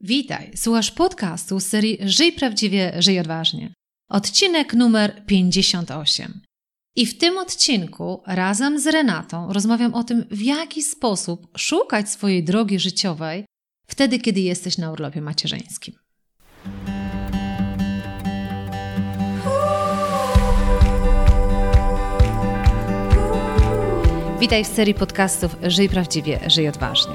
Witaj, słuchasz podcastu z serii Żyj prawdziwie, żyj odważnie. Odcinek numer 58. I w tym odcinku razem z Renatą rozmawiam o tym, w jaki sposób szukać swojej drogi życiowej wtedy, kiedy jesteś na urlopie macierzyńskim. Witaj w serii podcastów Żyj Prawdziwie, Żyj Odważnie.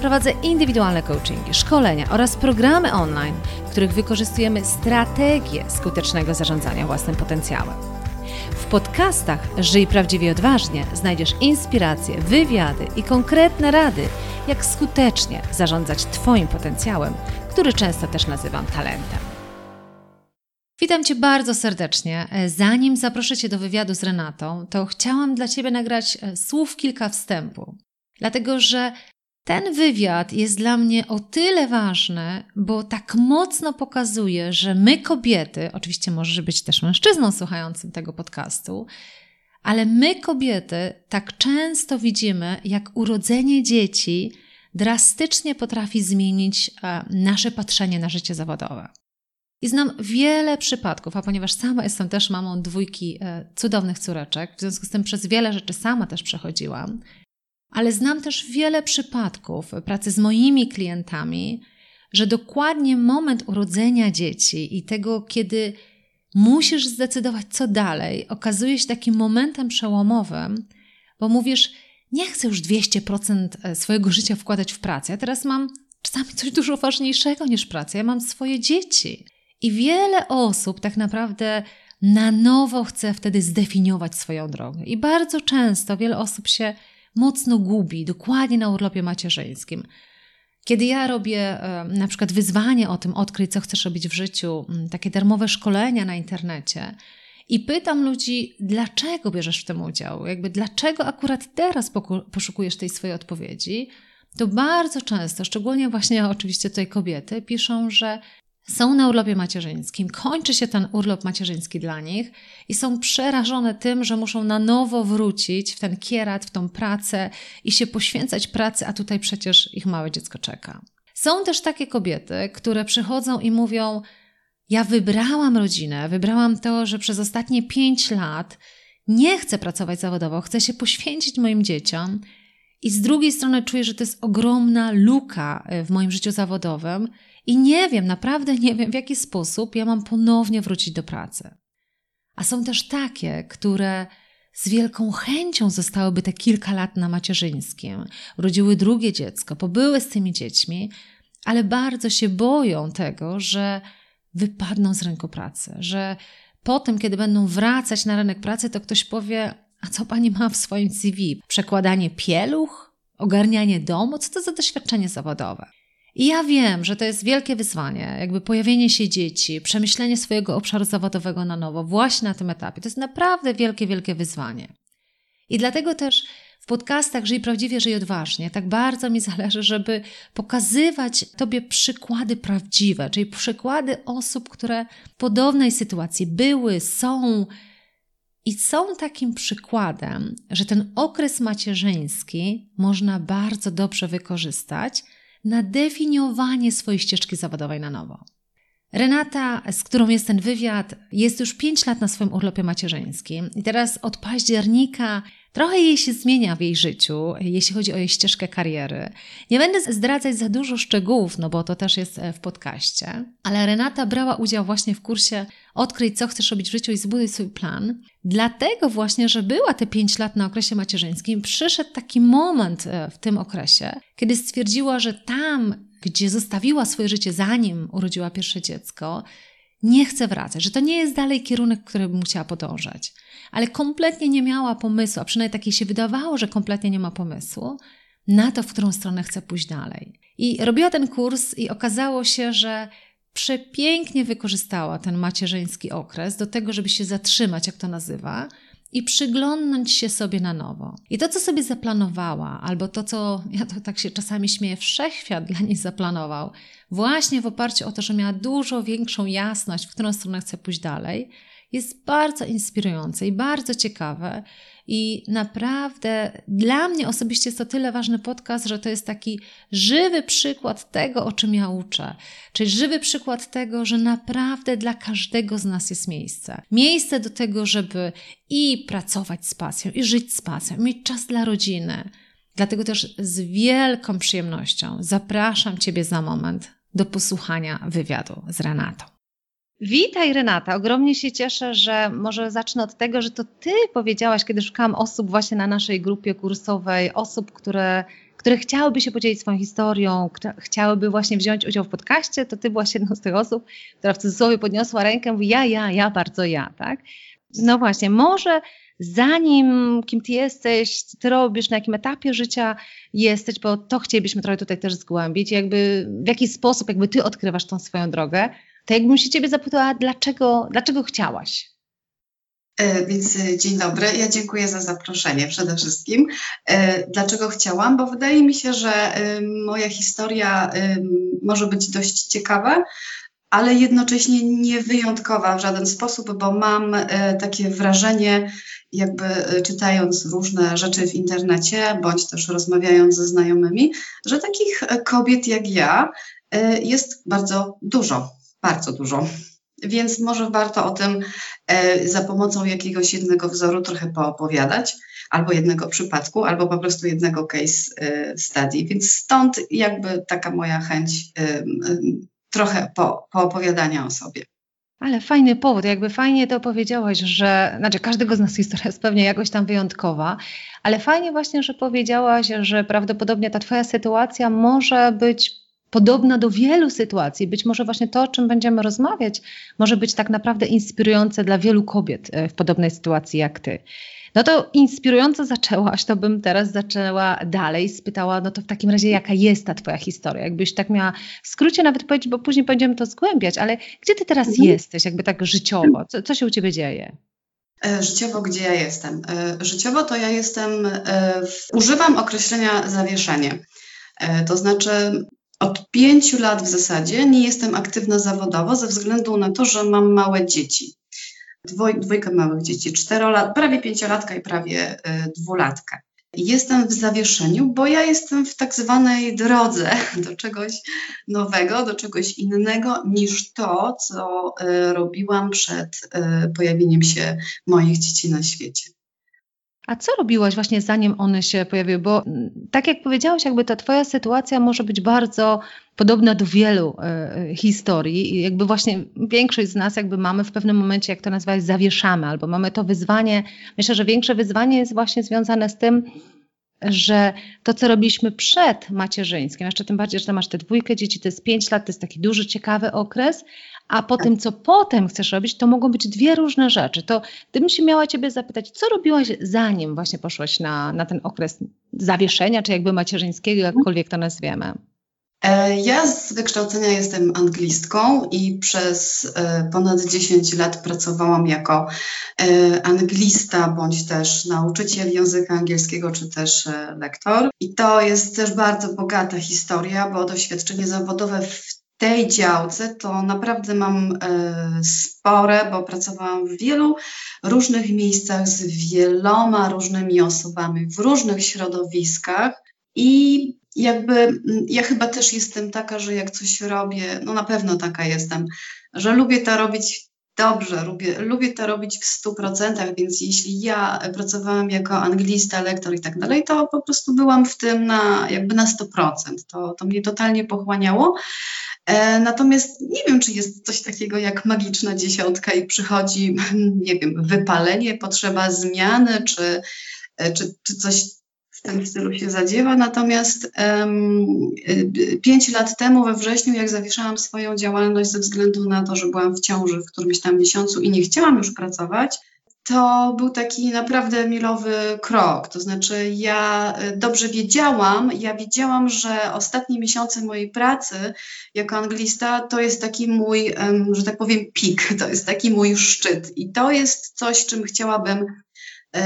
Prowadzę indywidualne coachingi, szkolenia oraz programy online, w których wykorzystujemy strategię skutecznego zarządzania własnym potencjałem. W podcastach Żyj prawdziwie odważnie znajdziesz inspiracje, wywiady i konkretne rady, jak skutecznie zarządzać Twoim potencjałem, który często też nazywam talentem. Witam Cię bardzo serdecznie. Zanim zaproszę Cię do wywiadu z Renatą, to chciałam dla Ciebie nagrać e, słów kilka wstępu. Dlatego, że ten wywiad jest dla mnie o tyle ważny, bo tak mocno pokazuje, że my kobiety, oczywiście możesz być też mężczyzną słuchającym tego podcastu, ale my kobiety tak często widzimy, jak urodzenie dzieci drastycznie potrafi zmienić e, nasze patrzenie na życie zawodowe. I znam wiele przypadków, a ponieważ sama jestem też mamą dwójki e, cudownych córeczek, w związku z tym przez wiele rzeczy sama też przechodziłam, ale znam też wiele przypadków pracy z moimi klientami, że dokładnie moment urodzenia dzieci i tego, kiedy musisz zdecydować, co dalej, okazuje się takim momentem przełomowym, bo mówisz, nie chcę już 200% e, swojego życia wkładać w pracę. Ja teraz mam czasami coś dużo ważniejszego niż pracę. Ja mam swoje dzieci. I wiele osób tak naprawdę na nowo chce wtedy zdefiniować swoją drogę. I bardzo często wiele osób się mocno gubi, dokładnie na urlopie macierzyńskim. Kiedy ja robię e, na przykład wyzwanie o tym, odkryj, co chcesz robić w życiu, takie darmowe szkolenia na internecie i pytam ludzi, dlaczego bierzesz w tym udział, jakby dlaczego akurat teraz poszukujesz tej swojej odpowiedzi, to bardzo często, szczególnie właśnie oczywiście tutaj kobiety, piszą, że są na urlopie macierzyńskim, kończy się ten urlop macierzyński dla nich i są przerażone tym, że muszą na nowo wrócić w ten kierat, w tą pracę i się poświęcać pracy, a tutaj przecież ich małe dziecko czeka. Są też takie kobiety, które przychodzą i mówią: Ja wybrałam rodzinę, wybrałam to, że przez ostatnie pięć lat nie chcę pracować zawodowo, chcę się poświęcić moim dzieciom. I z drugiej strony czuję, że to jest ogromna luka w moim życiu zawodowym i nie wiem, naprawdę nie wiem, w jaki sposób ja mam ponownie wrócić do pracy. A są też takie, które z wielką chęcią zostałyby te kilka lat na macierzyńskim, urodziły drugie dziecko, pobyły z tymi dziećmi, ale bardzo się boją tego, że wypadną z rynku pracy, że potem, kiedy będą wracać na rynek pracy, to ktoś powie: A co pani ma w swoim CV? Przekładanie pieluch? Ogarnianie domu? Co to za doświadczenie zawodowe? I ja wiem, że to jest wielkie wyzwanie, jakby pojawienie się dzieci, przemyślenie swojego obszaru zawodowego na nowo, właśnie na tym etapie. To jest naprawdę wielkie, wielkie wyzwanie. I dlatego też w podcastach Żyj Prawdziwie, Żyj Odważnie tak bardzo mi zależy, żeby pokazywać Tobie przykłady prawdziwe, czyli przykłady osób, które w podobnej sytuacji były, są i są takim przykładem, że ten okres macierzyński można bardzo dobrze wykorzystać – na definiowanie swojej ścieżki zawodowej na nowo. Renata, z którą jest ten wywiad, jest już 5 lat na swoim urlopie macierzyńskim i teraz od października trochę jej się zmienia w jej życiu, jeśli chodzi o jej ścieżkę kariery. Nie będę zdradzać za dużo szczegółów, no bo to też jest e, w podcaście, ale Renata brała udział właśnie w kursie Odkryj, co chcesz robić w życiu i zbuduj swój plan. Dlatego właśnie, że była te 5 lat na okresie macierzyńskim, przyszedł taki moment e, w tym okresie, kiedy stwierdziła, że tam, gdzie zostawiła swoje życie zanim urodziła pierwsze dziecko, nie chce wracać, że to nie jest dalej kierunek, który bym chciała podążać. Ale kompletnie nie miała pomysłu, a przynajmniej takiej się wydawało, że kompletnie nie ma pomysłu na to, w którą stronę chce pójść dalej. I robiła ten kurs i okazało się, że przepięknie wykorzystała ten macierzyński okres do tego, żeby się zatrzymać, jak to nazywa, i przyglądnąć się sobie na nowo. I to, co sobie zaplanowała, albo to, co ja to tak się czasami śmieję, wszechświat dla niej zaplanował, właśnie w oparciu o to, że miała dużo większą jasność, w którą stronę chce pójść dalej, jest bardzo inspirujące i bardzo ciekawe. I naprawdę dla mnie osobiście jest to tyle ważny podcast, że to jest taki żywy przykład tego, o czym ja uczę. Czyli żywy przykład tego, że naprawdę dla każdego z nas jest miejsce. Miejsce do tego, żeby i pracować z pasją, i żyć z pasją, mieć czas dla rodziny. Dlatego też z wielką przyjemnością zapraszam Ciebie za moment do posłuchania wywiadu z Renatą. Witaj Renata, ogromnie się cieszę, że może zacznę od tego, że to Ty powiedziałaś, kiedy szukałam osób właśnie na naszej grupie kursowej, osób, które, które chciałyby się podzielić swoją historią, chciałyby właśnie wziąć udział w podcaście, to Ty byłaś jedną z tych osób, która w cudzysłowie podniosła rękę, mówi ja, ja, ja, bardzo ja, tak? No właśnie, może zanim kim Ty jesteś, co Ty robisz, na jakim etapie życia jesteś, bo to chcielibyśmy trochę tutaj też zgłębić, jakby w jaki sposób jakby Ty odkrywasz tą swoją drogę, to jakbym się Ciebie zapytała, dlaczego, dlaczego chciałaś? E, więc e, dzień dobry, ja dziękuję za zaproszenie przede wszystkim. E, dlaczego chciałam? Bo wydaje mi się, że moja historia może być dość ciekawa, ale jednocześnie nie wyjątkowa w żaden sposób, bo mam takie wrażenie, jakby czytając różne rzeczy w internecie, bądź też rozmawiając ze znajomymi, że takich kobiet jak ja jest bardzo dużo bardzo dużo. Więc może warto o tym e, za pomocą jakiegoś jednego wzoru trochę poopowiadać, albo jednego przypadku, albo po prostu jednego case e, study. Więc stąd jakby taka moja chęć e, trochę po, poopowiadania o sobie. Ale fajny powód, jakby fajnie to powiedziałaś, że, znaczy każdego z nas historia jest pewnie jakoś tam wyjątkowa, ale fajnie właśnie, że powiedziałaś, że prawdopodobnie ta twoja sytuacja może być podobna do wielu sytuacji. Być może właśnie to, o czym będziemy rozmawiać, może być tak naprawdę inspirujące dla wielu kobiet e, w podobnej sytuacji jak ty. No to inspirująco zaczęłaś, to bym teraz zaczęła dalej, spytała, no to w takim razie jaka jest ta twoja historia? Jakbyś tak miała w skrócie nawet powiedzieć, bo później będziemy to zgłębiać, ale gdzie ty teraz mhm. jesteś, jakby tak życiowo? Co, co się u ciebie dzieje? E, życiowo, gdzie ja jestem? E, życiowo to ja jestem, używam określenia zawieszenie. To znaczy, od pięciu lat w zasadzie nie jestem aktywna zawodowo ze względu na to, że mam małe dzieci. Dwoj, dwójkę małych dzieci, czterolat, prawie pięciolatka i prawie y, dwulatka. Jestem w zawieszeniu, bo ja jestem w tak zwanej drodze do czegoś nowego, do czegoś innego niż to, co y, robiłam przed y, pojawieniem się moich dzieci na świecie. A co robiłaś właśnie zanim one się pojawiły? Bo mm, tak jak powiedziałaś, jakby ta twoja sytuacja może być bardzo podobna do wielu y, historii i jakby właśnie większość z nas jakby mamy w pewnym momencie, jak to nazwać, zawieszamy albo mamy to wyzwanie. Myślę, że większe wyzwanie jest właśnie związane z tym, że to, co robiliśmy przed macierzyńskim, jeszcze tym bardziej, że masz te dwójkę dzieci, to jest pięć lat, to jest taki duży, ciekawy okres, a po tym, co potem chcesz robić, to mogą być dwie różne rzeczy. To gdybym się miała ciebie zapytać, co robiłaś zanim właśnie poszłaś na, na ten okres zawieszenia, czy jakby macierzyńskiego, jakkolwiek to nazwiemy? E, ja z wykształcenia jestem anglistką i przez e, ponad 10 lat pracowałam jako e, anglista bądź też nauczyciel języka angielskiego czy też lektor. I to jest też bardzo bogata historia, bo doświadczenie zawodowe w tej działce to naprawdę mam spore, bo pracowałam w wielu różnych miejscach z wieloma różnymi osobami w różnych środowiskach. I jakby ja chyba też jestem taka, że jak coś robię, no na pewno taka jestem, że lubię to robić dobrze, lubię, lubię to robić w stu procentach, więc jeśli ja pracowałam jako anglista, lektor i tak dalej, to po prostu byłam w tym na jakby na 100%. To, to mnie totalnie pochłaniało. E, natomiast nie wiem, czy jest coś takiego jak magiczna dziesiątka i przychodzi, nie wiem, wypalenie, potrzeba zmiany, czy, e, czy, czy coś w tym stylu się zadziewa. Natomiast um, pięć lat temu we wrześniu, jak zawieszałam swoją działalność ze względu na to, że byłam w ciąży w którymś tam miesiącu i nie chciałam już pracować, to był taki naprawdę milowy krok. To znaczy, ja e, dobrze wiedziałam, ja wiedziałam, że ostatnie miesiące mojej pracy jako anglista to jest taki mój, że tak powiem, pik, to jest taki mój szczyt. I to jest coś, czym chciałabym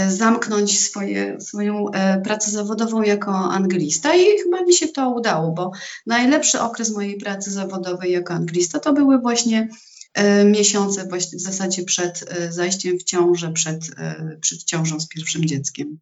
zamknąć swoje, swoją pracę zawodową jako anglista i chyba mi się to udało, bo najlepszy okres mojej pracy zawodowej jako anglista to były właśnie miesiące właśnie w zasadzie przed zajściem w ciążę, przed, przed ciążą z pierwszym dzieckiem.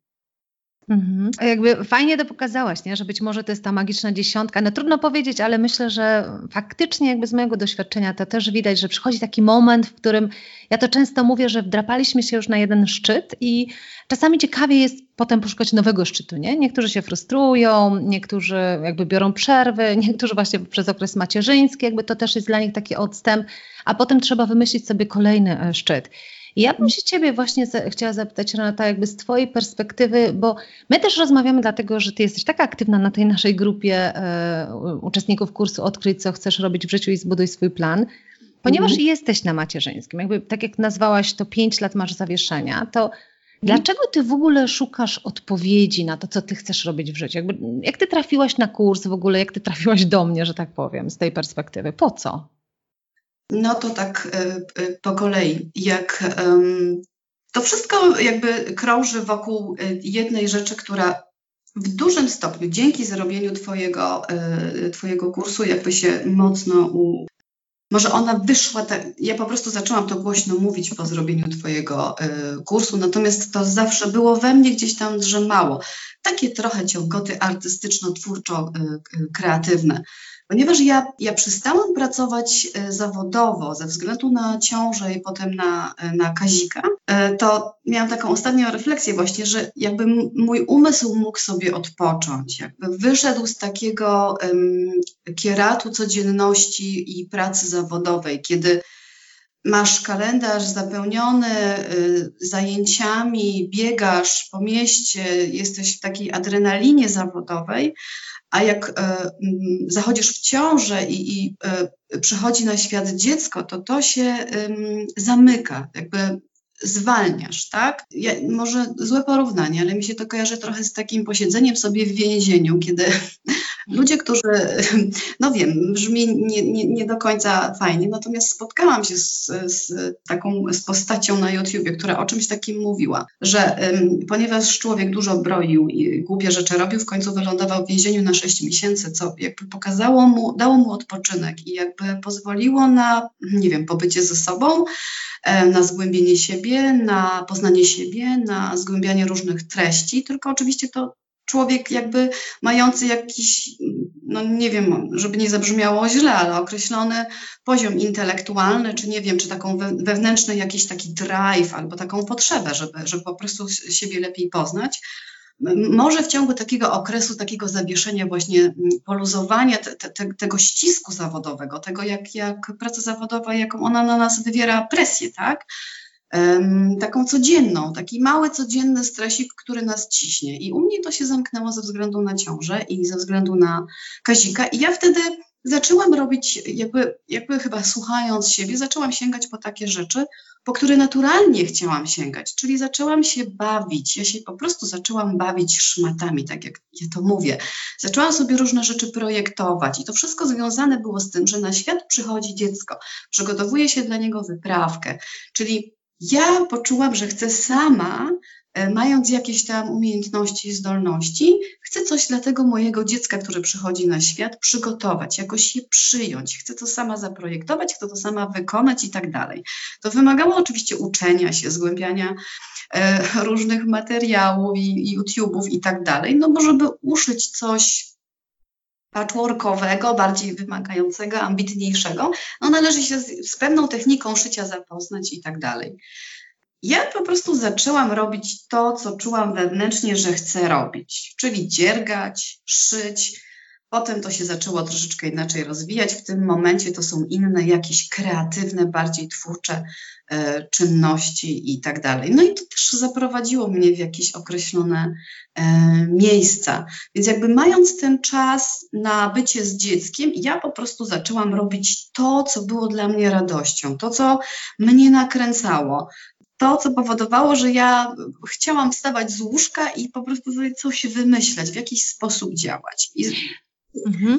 Mhm. Jakby fajnie to pokazałaś, nie? że być może to jest ta magiczna dziesiątka. No trudno powiedzieć, ale myślę, że faktycznie jakby z mojego doświadczenia to też widać, że przychodzi taki moment, w którym ja to często mówię, że wdrapaliśmy się już na jeden szczyt i czasami ciekawie jest potem poszukać nowego szczytu, nie? Niektórzy się frustrują, niektórzy jakby biorą przerwy, niektórzy właśnie przez okres macierzyński, jakby to też jest dla nich taki odstęp, a potem trzeba wymyślić sobie kolejny e, szczyt. Ja bym się Ciebie właśnie za, chciała zapytać, Renata, jakby z Twojej perspektywy, bo my też rozmawiamy dlatego, że Ty jesteś taka aktywna na tej naszej grupie e, uczestników kursu Odkryj, co chcesz robić w życiu i zbuduj swój plan. Ponieważ mhm. jesteś na macierzyńskim, jakby tak jak nazwałaś to pięć lat masz zawieszenia, to mhm. Dlaczego ty w ogóle szukasz odpowiedzi na to, co ty chcesz robić w życiu? Jakby, jak ty trafiłaś na kurs w ogóle, jak ty trafiłaś do mnie, że tak powiem, z tej perspektywy? Po co? No to tak e, e, po kolei. Jak to wszystko jakby krąży wokół e, jednej rzeczy, która w dużym stopniu dzięki zrobieniu twojego, twojego kursu jakby się mocno u... Może ona wyszła, tak, ja po prostu zaczęłam to głośno mówić po zrobieniu twojego kursu, natomiast to zawsze było we mnie gdzieś tam drzemało. Takie trochę ciągoty artystyczno-twórczo-kreatywne. Ponieważ ja, ja przestałam pracować e, zawodowo ze względu na ciążę i potem na, e, na Kazika, e, to miałam taką ostatnią refleksję właśnie, że jakby mój umysł mógł sobie odpocząć, jakby wyszedł z takiego um, kieratu codzienności i pracy zawodowej, kiedy masz kalendarz zapełniony y, zajęciami, biegasz po mieście, jesteś w takiej adrenalinie zawodowej, a jak e, mm, zachodzisz w ciążę i, i e, przychodzi na świat dziecko, to to się zamyka, jakby zwalniasz, tak? Ja, może złe porównanie, ale mi się to kojarzy trochę z takim posiedzeniem sobie w więzieniu, kiedy ludzie, którzy, no wiem, brzmi nie, nie, nie do końca fajnie, natomiast spotkałam się z, z, taką z postacią na YouTubie, która o czymś takim mówiła, że ponieważ człowiek dużo broił i głupie rzeczy robił, w końcu wylądował w więzieniu na 6 miesięcy, co jakby pokazało mu, dało mu odpoczynek i jakby pozwoliło na, nie wiem, pobycie ze sobą, na zgłębienie siebie, na poznanie siebie, na zgłębianie różnych treści, tylko oczywiście to człowiek jakby mający jakiś, no nie wiem, żeby nie zabrzmiało źle, ale określony poziom intelektualny, czy nie wiem, czy taką wewnętrzny jakiś taki drive albo taką potrzebę, żeby, żeby po prostu siebie lepiej poznać. Może w ciągu takiego okresu, takiego zawieszenia, właśnie poluzowania te, te, tego ścisku zawodowego, tego jak, jak praca zawodowa, jaką ona na nas wywiera presję, tak? Taką codzienną, taki mały codzienny stresik, który nas ciśnie. I u mnie to się zamknęło ze względu na ciążę i ze względu na Kazika. I ja wtedy zaczęłam robić, jakby, jakby chyba słuchając siebie, zaczęłam sięgać po takie rzeczy, po które naturalnie chciałam sięgać, czyli zaczęłam się bawić. Ja się po prostu zaczęłam bawić szmatami, tak jak ja to mówię. Zaczęłam sobie różne rzeczy projektować i to wszystko związane było z tym, że na świat przychodzi dziecko, przygotowuje się dla niego wyprawkę, czyli ja poczułam, że chcę sama, e, mając jakieś tam umiejętności i zdolności, chcę coś dla tego mojego dziecka, które przychodzi na świat, przygotować, jakoś je przyjąć. Chcę to sama zaprojektować, chcę to sama wykonać i tak dalej. To wymagało oczywiście uczenia się, zgłębiania e, różnych materiałów i, i YouTube'ów i tak dalej, no bo żeby uszyć coś patchworkowego, bardziej wymagającego, ambitniejszego, no należy się z, z pewną techniką szycia zapoznać i tak dalej. Ja po prostu zaczęłam robić to, co czułam wewnętrznie, że chcę robić, czyli dziergać, szyć. Potem to się zaczęło troszeczkę inaczej rozwijać. W tym momencie to są inne, jakieś kreatywne, bardziej twórcze E, czynności i tak dalej. No i to też zaprowadziło mnie w jakieś określone e, miejsca. Więc jakby mając ten czas na bycie z dzieckiem, ja po prostu zaczęłam robić to, co było dla mnie radością, to, co mnie nakręcało. To, co powodowało, że ja chciałam wstawać z łóżka i po prostu sobie coś wymyślać, w jakiś sposób działać. I... Mhm.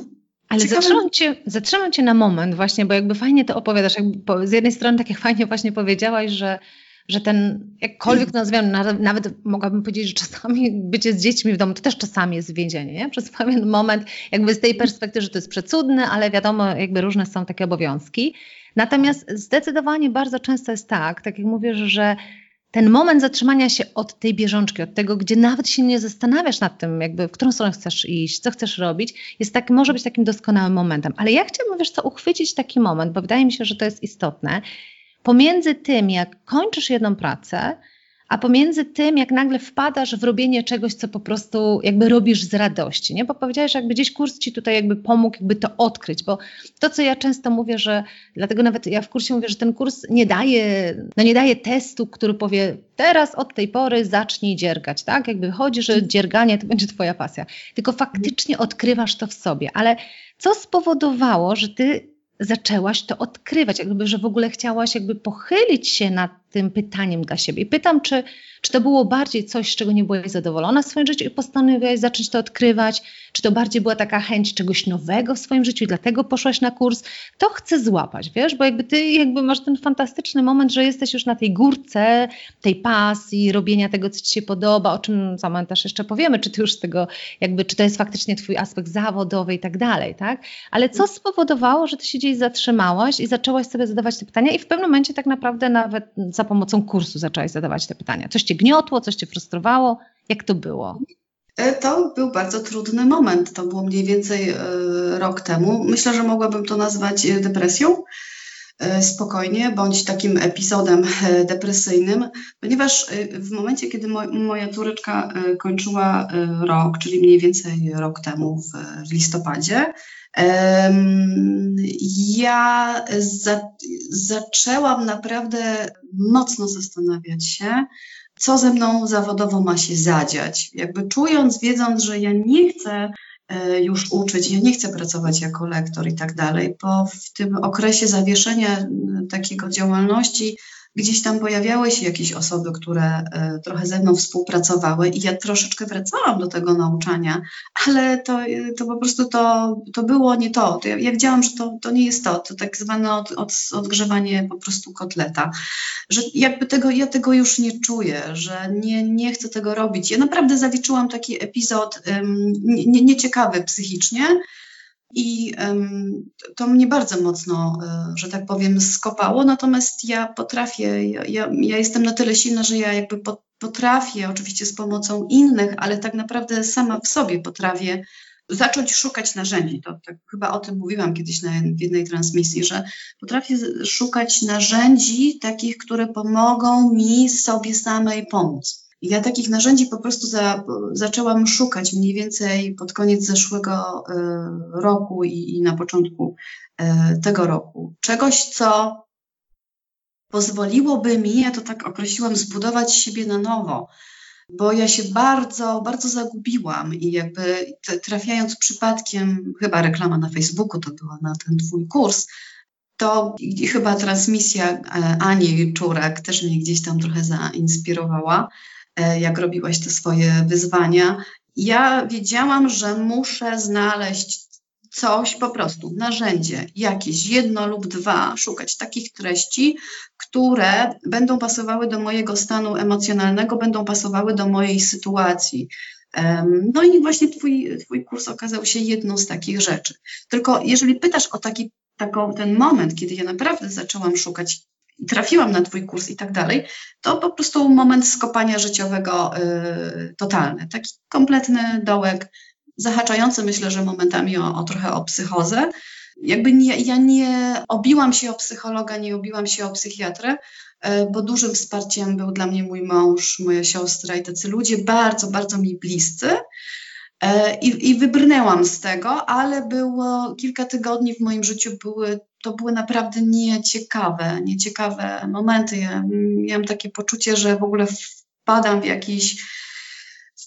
Ale Ciekawe... zatrzymam cię, zatrzymam cię na moment właśnie, bo jakby fajnie to opowiadasz. Jakby z jednej strony tak jak fajnie właśnie powiedziałaś, że że ten, jakkolwiek nazwiemy, nawet mogłabym powiedzieć, że czasami bycie z dziećmi w domu to też czasami jest więzienie, nie? Przez pewien moment, jakby z tej perspektywy, że to jest przecudne, ale wiadomo, jakby różne są takie obowiązki. Natomiast zdecydowanie bardzo często jest tak, tak jak mówisz, że ten moment zatrzymania się od tej bieżączki, od tego, gdzie nawet się nie zastanawiasz nad tym, jakby w którą stronę chcesz iść, co chcesz robić, jest tak, może być takim doskonałym momentem. Ale ja chciałabym, wiesz co, uchwycić taki moment, bo wydaje mi się, że to jest istotne. Pomiędzy tym, jak kończysz jedną pracę, a pomiędzy tym, jak nagle wpadasz w robienie czegoś, co po prostu jakby robisz z radości, nie? Bo powiedziałeś, że jakby gdzieś kurs ci tutaj jakby pomógł jakby to odkryć, bo to, co ja często mówię, że dlatego nawet ja w kursie mówię, że ten kurs nie daje, no nie daje testu, który powie teraz od tej pory zacznij dziergać, tak? Jakby chodzi, że dzierganie to będzie twoja pasja, tylko faktycznie odkrywasz to w sobie, ale co spowodowało, że ty zaczęłaś to odkrywać, jakby, że w ogóle chciałaś jakby pochylić się nad tym pytaniem dla siebie. I pytam, czy, czy to było bardziej coś, z czego nie byłaś zadowolona w swoim życiu i postanowiłaś zacząć to odkrywać, czy to bardziej była taka chęć czegoś nowego w swoim życiu i dlatego poszłaś na kurs, to chcę złapać, wiesz, bo jakby ty jakby masz ten fantastyczny moment, że jesteś już na tej górce tej pasji, robienia tego, co ci się podoba, o czym za moment też jeszcze powiemy, czy ty już z tego jakby, czy to jest faktycznie twój aspekt zawodowy i tak dalej, tak? Ale co spowodowało, że ty się gdzieś zatrzymałaś i zaczęłaś sobie zadawać te pytania i w pewnym momencie tak naprawdę nawet za pomocą kursu zaczęłaś zadawać te pytania? Coś cię gniotło, coś cię frustrowało? Jak to było? E, to był bardzo trudny moment. To było mniej więcej e, rok temu. Myślę, że mogłabym to nazwać e, depresją spokojnie, bądź takim epizodem depresyjnym, ponieważ w momencie, kiedy moja córeczka kończyła rok, czyli mniej więcej rok temu w, listopadzie, ja za, zaczęłam naprawdę mocno zastanawiać się, co ze mną zawodowo ma się zadziać. Jakby czując, wiedząc, że ja nie chcę e, już uczyć, ja nie chcę pracować jako lektor i tak dalej, bo w tym okresie zawieszenia takiego działalności gdzieś tam pojawiały się jakieś osoby, które e, trochę ze mną współpracowały i ja troszeczkę wracałam do tego nauczania, ale to, to po prostu to, to było nie to. to ja, ja wiedziałam, że to, to nie jest to, to tak zwane od, od, odgrzewanie po prostu kotleta, że jakby tego, ja tego już nie czuję, że nie, nie chcę tego robić. Ja naprawdę zaliczyłam taki epizod um, nie, nieciekawy psychicznie, i to mnie bardzo mocno, e, że tak powiem, skopało. Natomiast ja potrafię, ja, ja, ja jestem na tyle silna, że ja jakby potrafię, oczywiście z pomocą innych, ale tak naprawdę sama w sobie potrafię zacząć szukać narzędzi. To tak chyba o tym mówiłam kiedyś na, w jednej transmisji, że potrafię szukać narzędzi takich, które pomogą mi sobie samej pomóc. Ja takich narzędzi po prostu za, zaczęłam szukać mniej więcej pod koniec zeszłego y, roku i, i, na początku y, tego roku. Czegoś, co pozwoliłoby mi, ja to tak określiłam, zbudować siebie na nowo, bo ja się bardzo, bardzo zagubiłam i jakby trafiając przypadkiem, chyba reklama na Facebooku to była na ten twój kurs, to chyba transmisja e, Ani Czurek też mnie gdzieś tam trochę zainspirowała. E, jak robiłaś te swoje wyzwania. Ja wiedziałam, że muszę znaleźć coś po prostu, narzędzie, jakieś jedno lub dwa, szukać takich treści, które będą pasowały do mojego stanu emocjonalnego, będą pasowały do mojej sytuacji. No i właśnie twój, twój kurs okazał się jedną z takich rzeczy. Tylko jeżeli pytasz o taki, taką, ten moment, kiedy ja naprawdę zaczęłam szukać trafiłam na Twój kurs i tak dalej, to po prostu moment skopania życiowego y, totalny. Taki kompletny dołek, zahaczający myślę, że momentami o, o trochę o psychozę. Jakby nie, ja nie obiłam się o psychologa, nie obiłam się o psychiatrę, y, bo dużym wsparciem był dla mnie mój mąż, moja siostra i tacy ludzie bardzo, bardzo mi bliscy. E, I, I wybrnęłam z tego, ale było kilka tygodni w moim życiu były, to były naprawdę nieciekawe, nieciekawe momenty. Ja miałam takie poczucie, że w ogóle wpadam w jakiś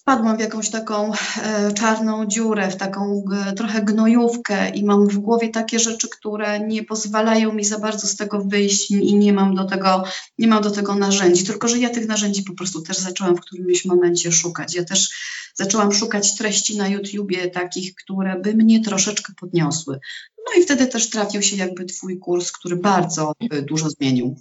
wpadłam w jakąś taką e, czarną dziurę, w taką e, trochę gnojówkę i mam w głowie takie rzeczy, które nie pozwalają mi za bardzo z tego wyjść i nie mam do tego, nie mam do tego narzędzi. Tylko, że ja tych narzędzi po prostu też zaczęłam w którymś momencie szukać. Ja też zaczęłam szukać treści na YouTubie takich, które by mnie troszeczkę podniosły. No i wtedy też trafił się jakby twój kurs, który bardzo dużo zmienił.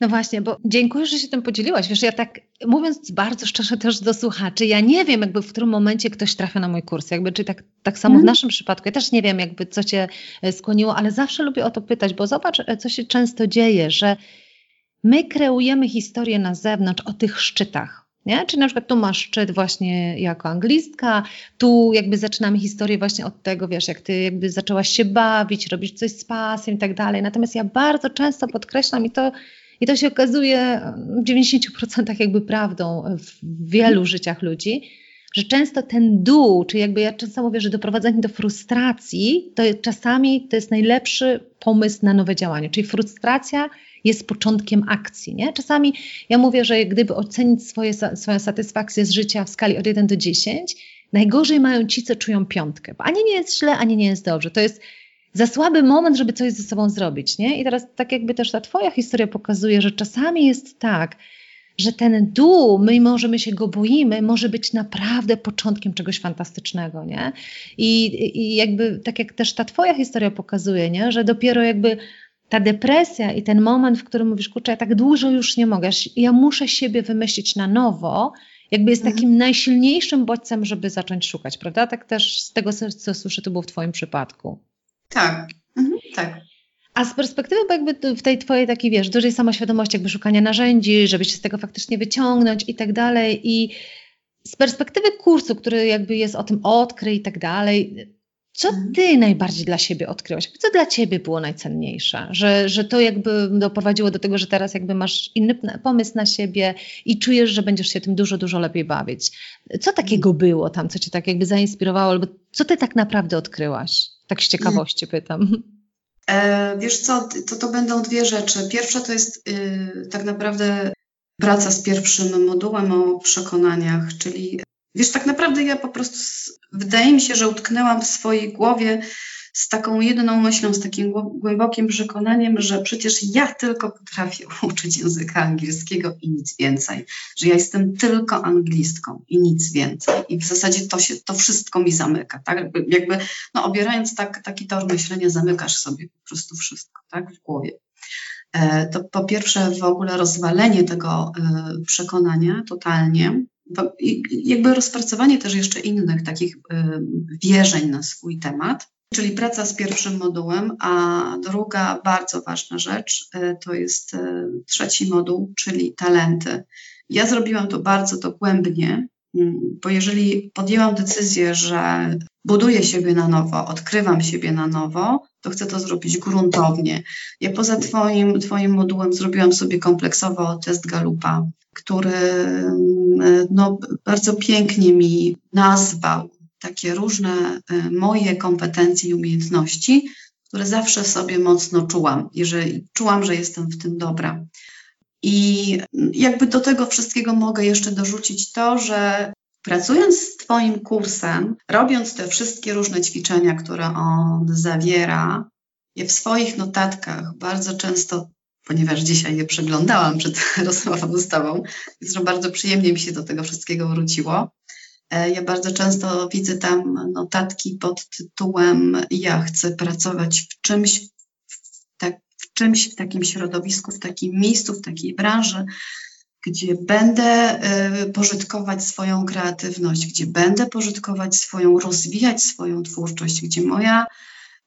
No właśnie, bo dziękuję, że się tym podzieliłaś. Wiesz, ja tak mówiąc bardzo szczerze też do słuchaczy, ja nie wiem jakby w którym momencie ktoś trafia na mój kurs, jakby czy tak, tak samo mm. w mhm. naszym przypadku. Ja też nie wiem jakby co cię e, skłoniło, ale zawsze lubię o to pytać, bo zobacz e, co się często dzieje, że my kreujemy historię na zewnątrz o tych szczytach. Nie? Czyli na przykład tu masz szczyt właśnie jako anglistka, tu jakby zaczynamy historię właśnie od tego, wiesz, jak ty jakby zaczęłaś się bawić, robić coś z pasją i tak dalej. Natomiast ja bardzo często podkreślam i to i to się okazuje w 90% jakby prawdą w wielu życiach ludzi, że często ten dół, czy jakby ja często mówię, że doprowadzenie do frustracji, to czasami to jest najlepszy pomysł na nowe działanie. Czyli frustracja jest początkiem akcji. Nie? Czasami ja mówię, że gdyby ocenić swoje, swoją satysfakcję z życia w skali od 1 do 10, najgorzej mają ci, co czują piątkę. Bo ani nie jest źle, ani nie jest dobrze. To jest za słaby moment, żeby coś ze sobą zrobić, nie? I teraz tak jakby też ta twoja historia pokazuje, że czasami jest tak, że ten dół, my możemy się go boimy, może być naprawdę początkiem czegoś fantastycznego, nie? I, I jakby tak jak też ta twoja historia pokazuje, nie? Że dopiero jakby ta depresja i ten moment, w którym mówisz, kurczę, ja tak dużo już nie mogę, ja muszę siebie wymyślić na nowo, jakby jest mhm. takim najsilniejszym bodźcem, żeby zacząć szukać, prawda? Tak też z tego, co słyszę, to było w Twoim przypadku. Tak, mhm, tak. A z perspektywy jakby w tej twojej takiej, wiesz, dużej samoświadomości, jakby szukania narzędzi, żeby się z tego faktycznie wyciągnąć i tak dalej i z perspektywy kursu, który jakby jest o tym odkryj i tak dalej, co mhm. ty najbardziej dla siebie odkryłaś? Co dla ciebie było najcenniejsze? Że, że to jakby doprowadziło do tego, że teraz jakby masz inny pomysł na siebie i czujesz, że będziesz się tym dużo, dużo lepiej bawić. Co takiego mhm. było tam, co cię tak jakby zainspirowało, albo co ty tak naprawdę odkryłaś? Tak z ciekawości pytam. E, wiesz co, to, to będą dwie rzeczy. Pierwsza to jest y, tak naprawdę praca z pierwszym modułem o przekonaniach, czyli wiesz, tak naprawdę ja po prostu, wydaje mi się, że utknęłam w swojej głowie z taką jedną myślą, z takim głębokim przekonaniem, że przecież ja tylko potrafię uczyć języka angielskiego i nic więcej, że ja jestem tylko anglistką i nic więcej. I w zasadzie to, się, to wszystko mi zamyka, tak? Jakby, no, obierając tak, taki tor myślenia, zamykasz sobie po prostu wszystko, tak? W głowie. E, to po pierwsze w ogóle rozwalenie tego e, przekonania totalnie, jakby rozpracowanie też jeszcze innych takich e, wierzeń na swój temat, czyli praca z pierwszym modułem, a druga bardzo ważna rzecz e, to jest e, trzeci moduł, czyli talenty. Ja zrobiłam to bardzo dogłębnie, mm, bo jeżeli podjęłam decyzję, że buduję siebie na nowo, odkrywam siebie na nowo, to chcę to zrobić gruntownie. Ja poza twoim, twoim modułem zrobiłam sobie kompleksowo test Galupa, który mm, no, bardzo pięknie mi nazwał takie różne y, moje kompetencje i umiejętności, które zawsze sobie mocno czułam, jeżeli czułam, że jestem w tym dobra. I jakby do tego wszystkiego mogę jeszcze dorzucić to, że pracując z Twoim kursem, robiąc te wszystkie różne ćwiczenia, które on zawiera, ja w swoich notatkach bardzo często, ponieważ dzisiaj je przeglądałam przed rozmową z Tobą, więc bardzo przyjemnie mi się do tego wszystkiego wróciło, ja bardzo często widzę tam notatki pod tytułem Ja chcę pracować w czymś, w, tak, w czymś, w takim środowisku, w takim miejscu, w takiej branży, gdzie będę y, pożytkować swoją kreatywność, gdzie będę pożytkować swoją, rozwijać swoją twórczość, gdzie moja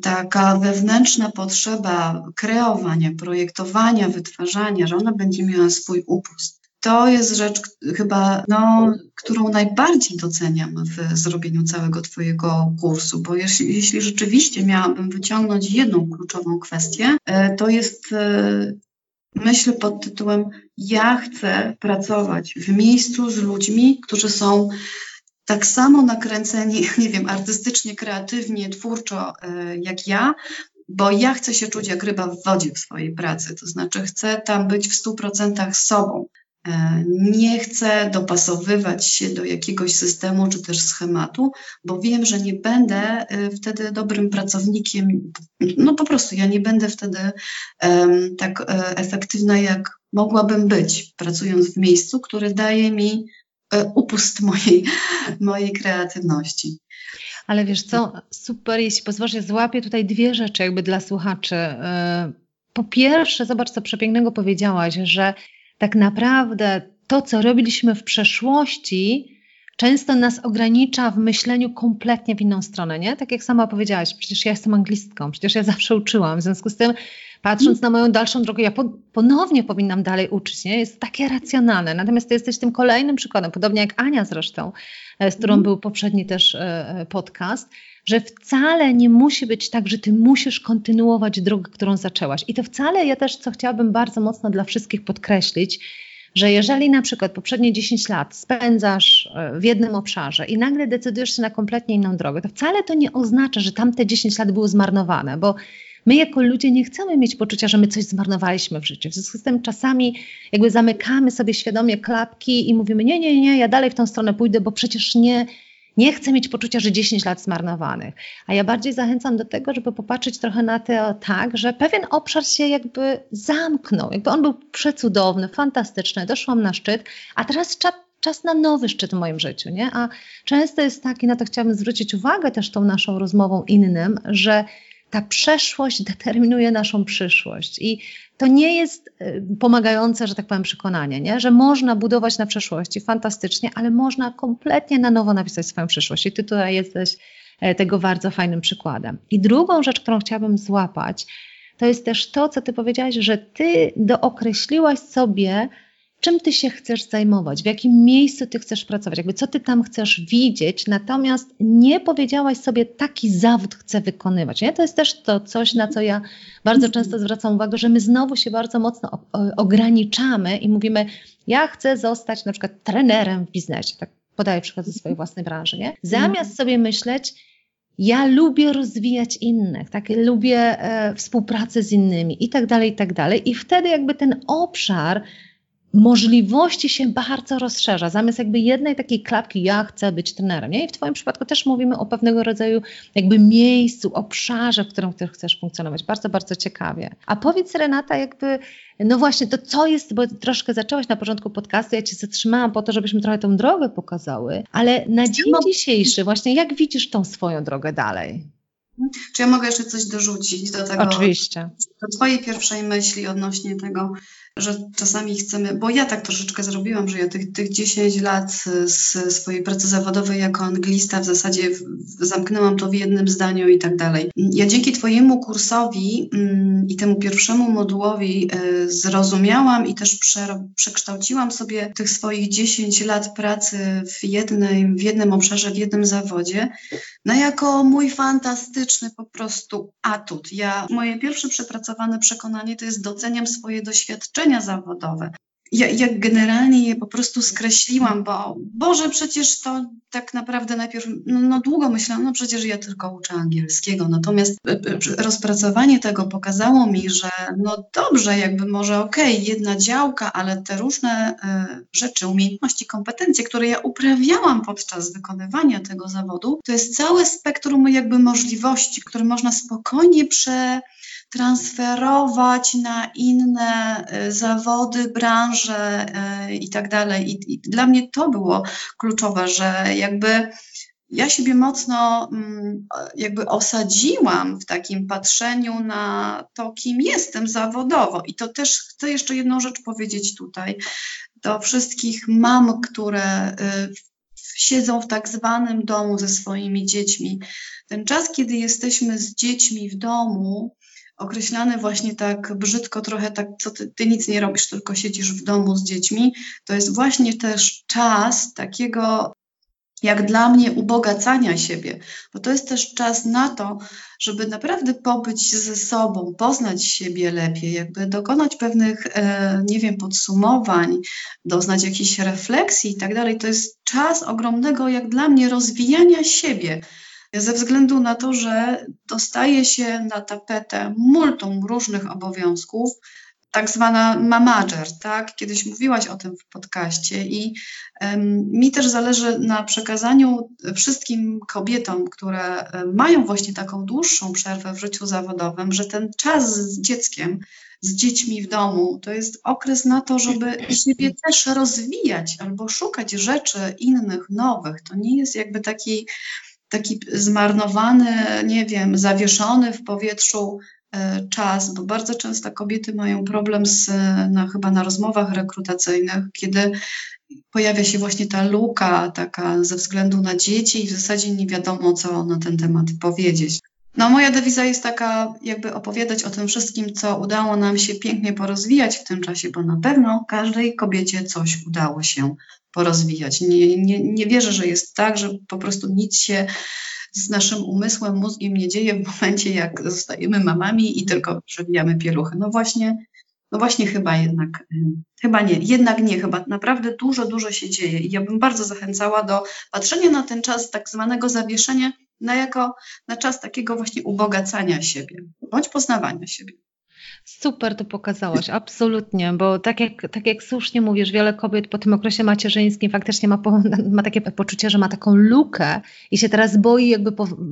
taka wewnętrzna potrzeba kreowania, projektowania, wytwarzania, że ona będzie miała swój upust to jest rzecz chyba, no, którą najbardziej doceniam w zrobieniu całego Twojego kursu, bo jeśli, jeśli rzeczywiście miałabym wyciągnąć jedną kluczową kwestię, e, to jest e, myśl pod tytułem Ja chcę pracować w miejscu z ludźmi, którzy są tak samo nakręceni, nie wiem, artystycznie, kreatywnie, twórczo e, jak ja, bo ja chcę się czuć jak ryba w wodzie w swojej pracy, to znaczy chcę tam być w stu procentach sobą. E, nie chcę dopasowywać się do jakiegoś systemu czy też schematu, bo wiem, że nie będę e, wtedy dobrym pracownikiem. No po prostu ja nie będę wtedy um, tak e, efektywna, jak mogłabym być, pracując w miejscu, które daje mi upust mojej, mojej kreatywności. Ale wiesz co, super, jeśli pozwolisz, ja złapię tutaj dwie rzeczy jakby dla słuchaczy po pierwsze, zobacz, co przepięknego powiedziałaś, że tak naprawdę to, co robiliśmy w przeszłości, często nas ogranicza w myśleniu kompletnie w inną stronę, nie? Tak jak sama powiedziałaś, przecież ja jestem anglistką, przecież ja zawsze uczyłam, w związku z tym patrząc na moją dalszą drogę, ja ponownie powinnam dalej uczyć, nie? Jest takie racjonalne. Natomiast ty jesteś tym kolejnym przykładem, podobnie jak Ania zresztą, e, z którą mm. był poprzedni też e, e, podcast, że wcale nie musi być tak, że ty musisz kontynuować drogę, którą zaczęłaś. I to wcale ja też, co chciałabym bardzo mocno dla wszystkich podkreślić, że jeżeli na przykład poprzednie 10 lat spędzasz w jednym obszarze i nagle decydujesz się na kompletnie inną drogę, to wcale to nie oznacza, że tamte 10 lat były zmarnowane, bo My jako ludzie nie chcemy mieć poczucia, że my coś zmarnowaliśmy w życiu. W związku z tym czasami jakby zamykamy sobie świadomie klapki i mówimy, nie, nie, nie, ja dalej w tą stronę pójdę, bo przecież nie, nie chcę mieć poczucia, że 10 lat zmarnowanych. A ja bardziej zachęcam do tego, żeby popatrzeć trochę na to tak, że pewien obszar się jakby zamknął. Jakby on był przecudowny, fantastyczny, doszłam na szczyt, a teraz czas na nowy szczyt w moim życiu, nie? A często jest tak, i na to chciałabym zwrócić uwagę też tą naszą rozmową innym, że ta przeszłość determinuje naszą przyszłość. I to nie jest y, pomagające, że tak powiem, przekonanie, nie? że można budować na przeszłości fantastycznie, ale można kompletnie na nowo napisać swoją przyszłość. I ty tutaj jesteś e, tego bardzo fajnym przykładem. I drugą rzecz, którą chciałabym złapać, to jest też to, co ty powiedziałaś, że ty dookreśliłaś sobie, czym ty się chcesz zajmować, w jakim miejscu ty chcesz pracować, jakby co ty tam chcesz widzieć, natomiast nie powiedziałaś sobie, taki zawód chcę wykonywać. Nie? To jest też to coś, na co ja bardzo mhm. często zwracam uwagę, że my znowu się bardzo mocno ograniczamy i mówimy, ja chcę zostać na przykład trenerem w biznesie, tak podaję przykład ze swojej własnej branży, nie? Zamiast sobie myśleć, ja lubię rozwijać innych, tak? lubię e, współpracę z innymi i tak dalej, i tak dalej. I wtedy jakby ten obszar możliwości się bardzo rozszerza. Zamiast jakby jednej takiej klapki, ja chcę być trenerem. Nie? I w Twoim przypadku też mówimy o pewnego rodzaju jakby miejscu, obszarze, w którym chcesz funkcjonować. Bardzo, bardzo ciekawie. A powiedz Renata, jakby, no właśnie, to co jest, bo troszkę zaczęłaś na początku podcastu, ja Cię zatrzymałam po to, żebyśmy trochę tą drogę pokazały, ale na dzień dzisiejszy właśnie, jak widzisz tą swoją drogę dalej? Czy ja mogę jeszcze coś dorzucić do tego? Oczywiście. Do Twojej pierwszej myśli odnośnie tego, że czasami chcemy, bo ja tak troszeczkę zrobiłam, że ja tych, tych 10 lat z swojej pracy zawodowej jako anglista w zasadzie zamknęłam to w jednym zdaniu i tak dalej. Ja dzięki Twojemu kursowi mm, i temu pierwszemu modułowi y, zrozumiałam i też prze, przekształciłam sobie tych swoich 10 lat pracy w jednym, w jednym obszarze, w jednym zawodzie, no jako mój fantastyczny po prostu atut. Ja, moje pierwsze przepracowane przekonanie to jest doceniam swoje doświadczenia, doświadczenia zawodowe. Ja, ja generalnie je po prostu skreśliłam, bo Boże, przecież to tak naprawdę najpierw, no, no, długo myślałam, no przecież ja tylko uczę angielskiego, natomiast e, e, rozpracowanie tego pokazało mi, że no dobrze, jakby może okej, okay, jedna działka, ale te różne y, rzeczy, umiejętności, kompetencje, które ja uprawiałam podczas wykonywania tego zawodu, to jest całe spektrum jakby możliwości, które można spokojnie prze transferować na inne y, zawody, branże y, i tak dalej. I dla mnie to było kluczowe, że jakby ja siebie mocno mm, jakby osadziłam w takim patrzeniu na to, kim jestem zawodowo. I to też chcę jeszcze jedną rzecz powiedzieć tutaj do wszystkich mam, które y, siedzą w tak zwanym domu ze swoimi dziećmi. Ten czas, kiedy jesteśmy z dziećmi w domu, określany właśnie tak brzydko, trochę tak, co ty, ty, nic nie robisz, tylko siedzisz w domu z dziećmi, to jest właśnie też czas takiego, jak dla mnie, ubogacania siebie, bo to jest też czas na to, żeby naprawdę pobyć ze sobą, poznać siebie lepiej, jakby dokonać pewnych, e, nie wiem, podsumowań, doznać jakichś refleksji i tak dalej. To jest czas ogromnego, jak dla mnie, rozwijania siebie ze względu na to, że dostaje się na tapetę multum różnych obowiązków, tak zwana mamager, tak? Kiedyś mówiłaś o tym w podcaście i um, mi też zależy na przekazaniu wszystkim kobietom, które mają właśnie taką dłuższą przerwę w życiu zawodowym, że ten czas z dzieckiem, z dziećmi w domu, to jest okres na to, żeby siebie też rozwijać albo szukać rzeczy innych, nowych. To nie jest jakby taki taki zmarnowany, nie wiem, zawieszony w powietrzu e, czas, bo bardzo często kobiety mają problem z, na, chyba na rozmowach rekrutacyjnych, kiedy pojawia się właśnie ta luka taka ze względu na dzieci i w zasadzie nie wiadomo, co na ten temat powiedzieć. No, moja dewiza jest taka, jakby opowiadać o tym wszystkim, co udało nam się pięknie porozwijać w tym czasie, bo na pewno każdej kobiecie coś udało się porozwijać. Nie, nie, nie wierzę, że jest tak, że po prostu nic się z naszym umysłem, mózgiem nie dzieje w momencie, jak zostajemy mamami i tylko przewijamy pieluchy. No właśnie, no właśnie chyba jednak, y, chyba nie, jednak nie, chyba naprawdę dużo, dużo się dzieje i ja bym bardzo zachęcała do patrzenia na ten czas tak zwanego zawieszenia na jako na czas takiego właśnie ubogacania siebie bądź poznawania siebie. Super to pokazałaś, absolutnie, bo tak jak, tak jak słusznie mówisz, wiele kobiet po tym okresie macierzyńskim faktycznie ma, ma takie poczucie, że ma taką lukę i się teraz boi jakby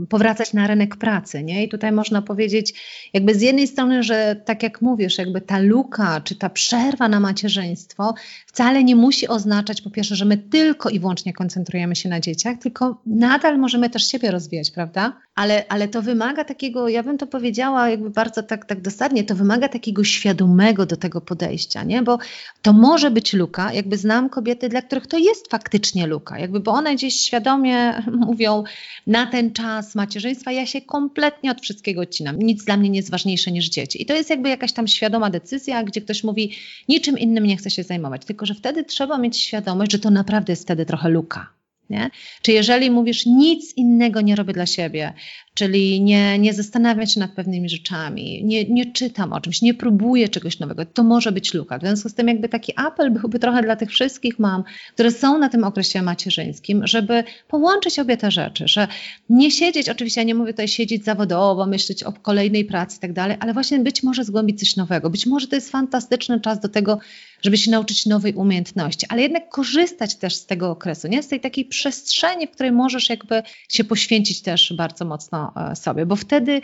powracać na rynek pracy, nie? I tutaj można powiedzieć jakby z jednej strony, że tak jak mówisz, jakby ta luka czy ta przerwa na macierzyństwo wcale nie musi oznaczać po pierwsze, że my tylko i wyłącznie koncentrujemy się na dzieciach, tylko nadal możemy też siebie rozwijać, prawda? Ale, ale to wymaga takiego, ja bym to powiedziała jakby bardzo tak, tak dosadnie, to wymaga takiego świadomego do tego podejścia, nie? Bo to może być luka, jakby znam kobiety, dla których to jest faktycznie luka, jakby, bo one gdzieś świadomie mówią na ten czas macierzyństwa ja się kompletnie od wszystkiego odcinam, nic dla mnie nie jest ważniejsze niż dzieci. I to jest jakby jakaś tam świadoma decyzja, gdzie ktoś mówi niczym innym nie chce się zajmować, tylko że wtedy trzeba mieć świadomość, że to naprawdę jest wtedy trochę luka. Nie? Czy jeżeli mówisz, nic innego nie robię dla siebie, czyli nie, nie zastanawiam się nad pewnymi rzeczami, nie, nie czytam o czymś, nie próbuję czegoś nowego, to może być luka. W związku z tym jakby taki apel byłby trochę dla tych wszystkich mam, które są na tym okresie macierzyńskim, żeby połączyć obie te rzeczy, że nie siedzieć, oczywiście ja nie mówię tutaj siedzieć zawodowo, myśleć o kolejnej pracy i tak dalej, ale właśnie być może zgłębić coś nowego. Być może to jest fantastyczny czas do tego, żeby się nauczyć nowej umiejętności, ale jednak korzystać też z tego okresu, nie? z tej takiej przestrzeni, w której możesz jakby się poświęcić też bardzo mocno e, sobie, bo wtedy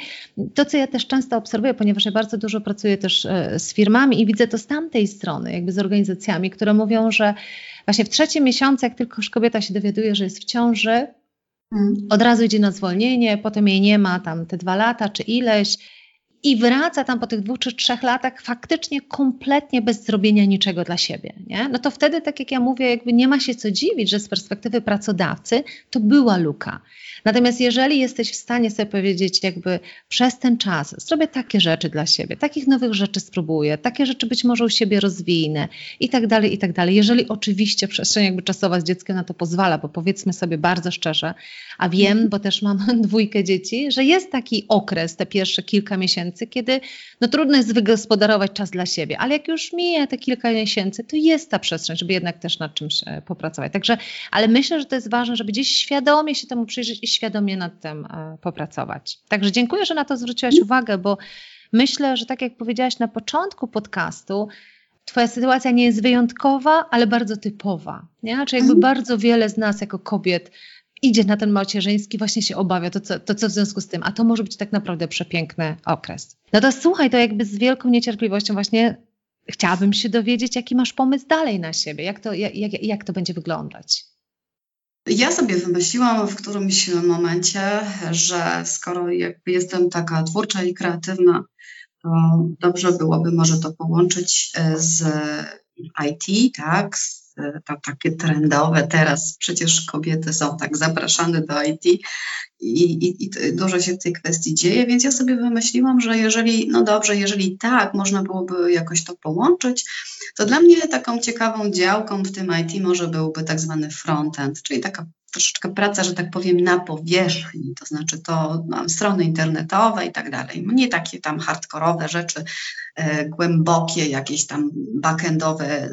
to, co ja też często obserwuję, ponieważ ja bardzo dużo pracuję też e, z firmami i widzę to z tamtej strony, jakby z organizacjami, które mówią, że właśnie w trzecim miesiącu, jak tylko już kobieta się dowiaduje, że jest w ciąży, mm. od razu idzie na zwolnienie, potem jej nie ma tam te dwa lata czy ileś i wraca tam po tych dwóch czy trzech latach faktycznie kompletnie bez zrobienia niczego dla siebie, nie? no to wtedy, tak jak ja mówię, jakby nie ma się co dziwić, że z perspektywy pracodawcy to była luka. Natomiast jeżeli jesteś w stanie sobie powiedzieć, jakby przez ten czas zrobię takie rzeczy dla siebie, takich nowych rzeczy spróbuję, takie rzeczy być może u siebie rozwinę i tak dalej, i tak dalej. Jeżeli oczywiście przestrzeń jakby czasowa z dzieckiem na to pozwala, bo powiedzmy sobie bardzo szczerze, a wiem, bo też mam dwójkę dzieci, że jest taki okres, te pierwsze kilka miesięcy, kiedy no trudno jest wygospodarować czas dla siebie, ale jak już mija te kilka miesięcy, to jest ta przestrzeń, żeby jednak też nad czymś e, popracować. Także, ale myślę, że to jest ważne, żeby gdzieś świadomie się temu przyjrzeć i świadomie nad tym e, popracować. Także dziękuję, że na to zwróciłaś uwagę, bo myślę, że tak jak powiedziałaś na początku podcastu, Twoja sytuacja nie jest wyjątkowa, ale bardzo typowa. Nie? Znaczy jakby mhm. bardzo wiele z nas jako kobiet idzie na ten macierzyński, właśnie się obawia, to co, to co w związku z tym, a to może być tak naprawdę przepiękny okres. No to słuchaj, to jakby z wielką niecierpliwością właśnie chciałabym się dowiedzieć, jaki masz pomysł dalej na siebie, jak to, jak, jak to będzie wyglądać. Ja sobie wymyśliłam w którymś momencie, że skoro jestem taka twórcza i kreatywna, to dobrze byłoby może to połączyć e, z IT, tak, to takie trendowe teraz, przecież kobiety są tak zapraszane do IT i, i, i, dużo się w tej kwestii dzieje, więc ja sobie wymyśliłam, że jeżeli, no dobrze, jeżeli tak, można byłoby jakoś to połączyć, to dla mnie taką ciekawą działką w tym IT może byłby tak zwany frontend, czyli taka troszeczkę praca, że tak powiem, na powierzchni, to znaczy to no, strony internetowe i tak dalej. Nie takie tam hardkorowe rzeczy, e, głębokie, jakieś tam backendowe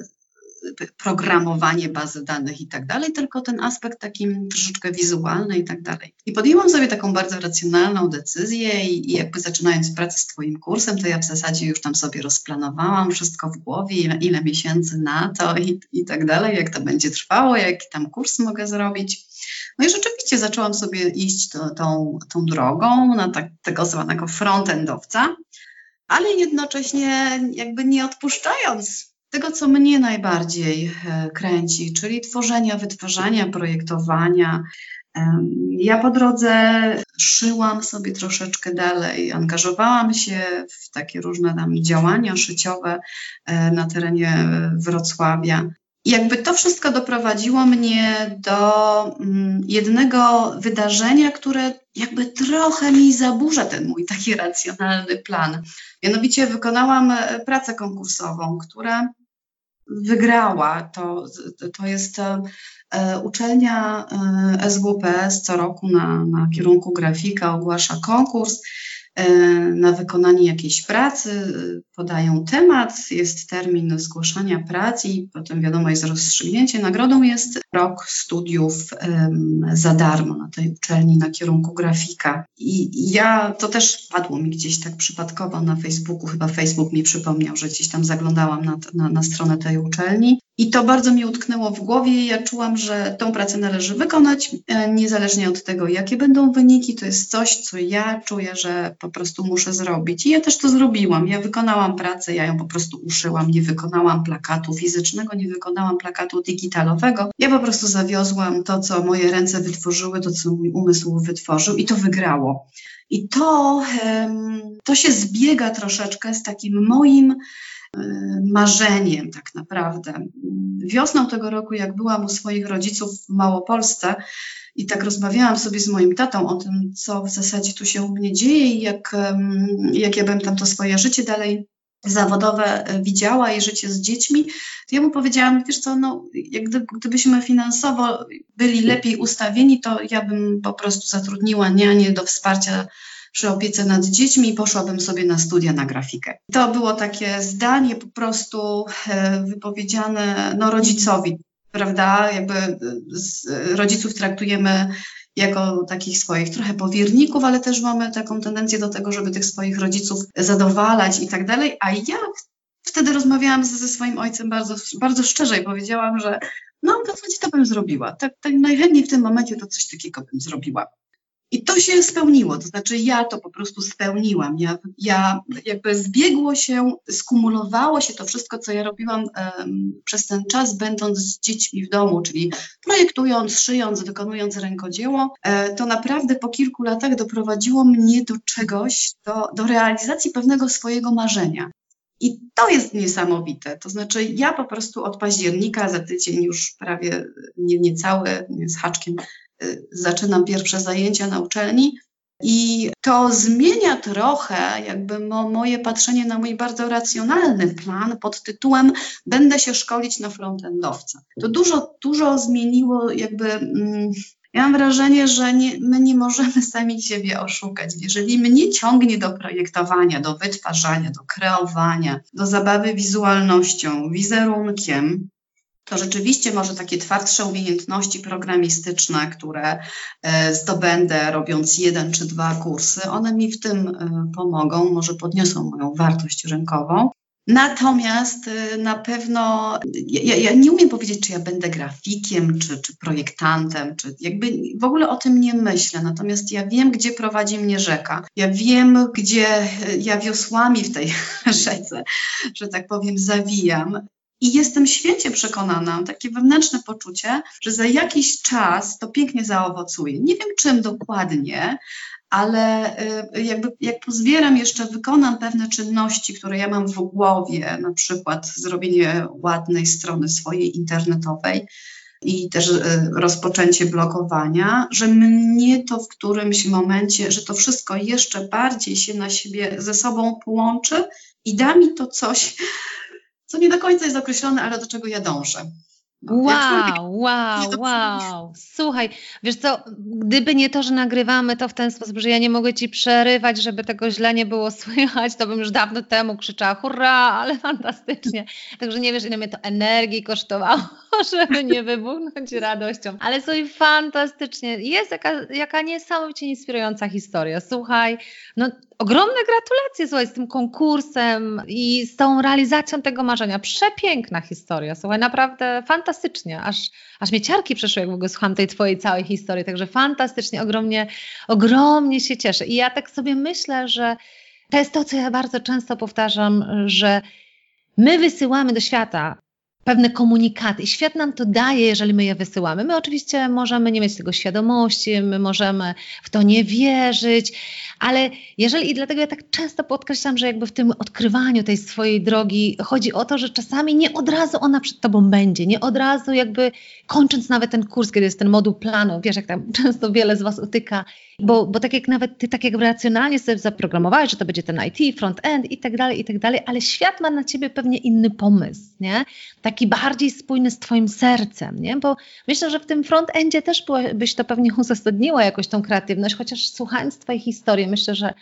programowanie bazy danych i tak dalej, tylko ten aspekt taki troszeczkę wizualny i tak dalej. I podjęłam sobie taką bardzo racjonalną decyzję i, i jakby zaczynając pracę z Twoim kursem, to ja w zasadzie już tam sobie rozplanowałam wszystko w głowie, ile, ile miesięcy na to i, i tak dalej, jak to będzie trwało, jaki tam kurs mogę zrobić. No i rzeczywiście zaczęłam sobie iść to, tą, tą drogą na tak, tego zwanego frontendowca, ale jednocześnie jakby nie odpuszczając tego, co mnie najbardziej e, kręci, czyli tworzenia, wytwarzania, projektowania, Ja po drodze szyłam sobie troszeczkę dalej, angażowałam się w takie różne tam działania szyciowe e, na terenie Wrocławia. Jakby to wszystko doprowadziło mnie do mm, jednego wydarzenia, które jakby trochę mi zaburza ten mój taki racjonalny plan. Mianowicie wykonałam e, pracę konkursową, która wygrała. To, to jest e, uczelnia SWPS co roku na, na kierunku grafika ogłasza konkurs E, na wykonanie jakiejś pracy, podają temat, jest termin zgłaszania pracy i potem wiadomo jest rozstrzygnięcie. Nagrodą jest rok studiów za darmo na tej uczelni na kierunku grafika. I ja, to też padło mi gdzieś tak przypadkowo na Facebooku, chyba Facebook mi przypomniał, że gdzieś tam zaglądałam na, na, na stronę tej uczelni i to bardzo mi utknęło w głowie. Ja czułam, że tą pracę należy wykonać, e, niezależnie od tego, jakie będą wyniki. To jest coś, co ja czuję, że po prostu muszę zrobić. I ja też to zrobiłam. Ja wykonałam pracę, ja ją po prostu uszyłam. Nie wykonałam plakatu fizycznego, nie wykonałam plakatu digitalowego. Ja po prostu zawiozłam to, co moje ręce wytworzyły, to, co mój umysł wytworzył, i to wygrało. I to, to się zbiega troszeczkę z takim moim marzeniem tak naprawdę. Wiosną tego roku, jak byłam u swoich rodziców w Małopolsce i tak rozmawiałam sobie z moim tatą o tym, co w zasadzie tu się u mnie dzieje i jak, jak ja bym tam to swoje życie dalej zawodowe e, widziała i życie z dziećmi, to ja mu powiedziałam, wiesz co, no, jak gdyby, gdybyśmy finansowo byli lepiej ustawieni, to ja bym po prostu zatrudniła nianie do wsparcia przy opiece nad dziećmi poszłabym sobie na studia na grafikę. To było takie zdanie po prostu e, wypowiedziane no, rodzicowi, prawda? Jakby e, rodziców traktujemy jako takich swoich trochę powierników, ale też mamy taką tendencję do tego, żeby tych swoich rodziców zadowalać i tak dalej. A ja wtedy rozmawiałam ze swoim ojcem bardzo, bardzo szczerze i powiedziałam, że no w zasadzie to bym zrobiła. Tak, tak najchętniej w tym momencie to coś takiego bym zrobiła. I to się spełniło, to znaczy ja to po prostu spełniłam. Ja, ja jakby zbiegło się, skumulowało się to wszystko, co ja robiłam um, przez ten czas, będąc z dziećmi w domu, czyli projektując, szyjąc, wykonując rękodzieło. E, to naprawdę po kilku latach doprowadziło mnie do czegoś, do, do realizacji pewnego swojego marzenia. I to jest niesamowite. To znaczy, ja po prostu od października za tydzień już prawie nie, niecały, nie z haczkiem, zaczynam pierwsze zajęcia na uczelni. I to zmienia trochę jakby mo, moje patrzenie na mój bardzo racjonalny plan pod tytułem Będę się szkolić na frontendowca. To dużo, dużo zmieniło jakby. Mm, ja mam wrażenie, że nie, my nie możemy sami siebie oszukać. Jeżeli mnie ciągnie do projektowania, do wytwarzania, do kreowania, do zabawy wizualnością, wizerunkiem, to rzeczywiście może takie twardsze umiejętności programistyczne, które e, zdobędę robiąc jeden czy dwa kursy, one mi w tym e, pomogą, może podniosą moją wartość rynkową. Natomiast e, na pewno ja, ja, nie umiem powiedzieć, czy ja będę grafikiem, czy, czy projektantem, czy jakby w ogóle o tym nie myślę. Natomiast ja wiem, gdzie prowadzi mnie rzeka. Ja wiem, gdzie ja wiosłami w tej rzece, że tak powiem, zawijam. I jestem święcie przekonana, takie wewnętrzne poczucie, że za jakiś czas to pięknie zaowocuje. Nie wiem czym dokładnie, ale y, jakby jak pozbieram jeszcze, wykonam pewne czynności, które ja mam w głowie, na przykład zrobienie ładnej strony swojej internetowej i też y, rozpoczęcie blokowania, że mnie to w którymś momencie, że to wszystko jeszcze bardziej się na siebie ze sobą połączy i da mi to coś, co nie do końca jest określone, ale do czego ja dążę. No, wow, wow, wow. Słuchaj, wiesz co, gdyby nie to, że nagrywamy to w ten sposób, że ja nie mogę ci przerywać, żeby tego źle nie było słychać, to bym już dawno temu krzyczała hurra, ale fantastycznie. Także nie wiesz, ile mnie to energii kosztowało, żeby nie wybuchnąć radością. Ale słuchaj, fantastycznie. Jest jaka, jaka niesamowicie inspirująca historia. Słuchaj, no ogromne gratulacje, słuchaj, z tym konkursem i z tą realizacją tego marzenia. Przepiękna historia, słuchaj, naprawdę fantastycznie. Aż, aż mnie ciarki przeszły, jak w ogóle słucham tej twojej całej historii, także fantastycznie, ogromnie, ogromnie się cieszę. I ja tak sobie myślę, że to jest to, co ja bardzo często powtarzam, że my wysyłamy do świata pewne komunikaty i świat nam to daje, jeżeli my je wysyłamy. My oczywiście możemy nie mieć tego świadomości, my możemy w to nie wierzyć, ale jeżeli i dlatego ja tak często podkreślam, że jakby w tym odkrywaniu tej swojej drogi chodzi o to, że czasami nie od razu ona przed tobą będzie, nie od razu jakby kończąc nawet ten kurs, kiedy jest ten moduł planu, wiesz, jak tam często wiele z was utyka, bo, bo tak jak nawet ty tak jak racjonalnie sobie zaprogramowałeś, że to będzie ten IT, front-end i tak dalej, i tak dalej, ale świat ma na ciebie pewnie inny pomysł, nie? Taki bardziej spójny z twoim sercem, nie? Bo myślę, że w tym front-endzie też byś to pewnie uzasadniła jakoś tą kreatywność, chociaż słuchając twojej historii, myślę, że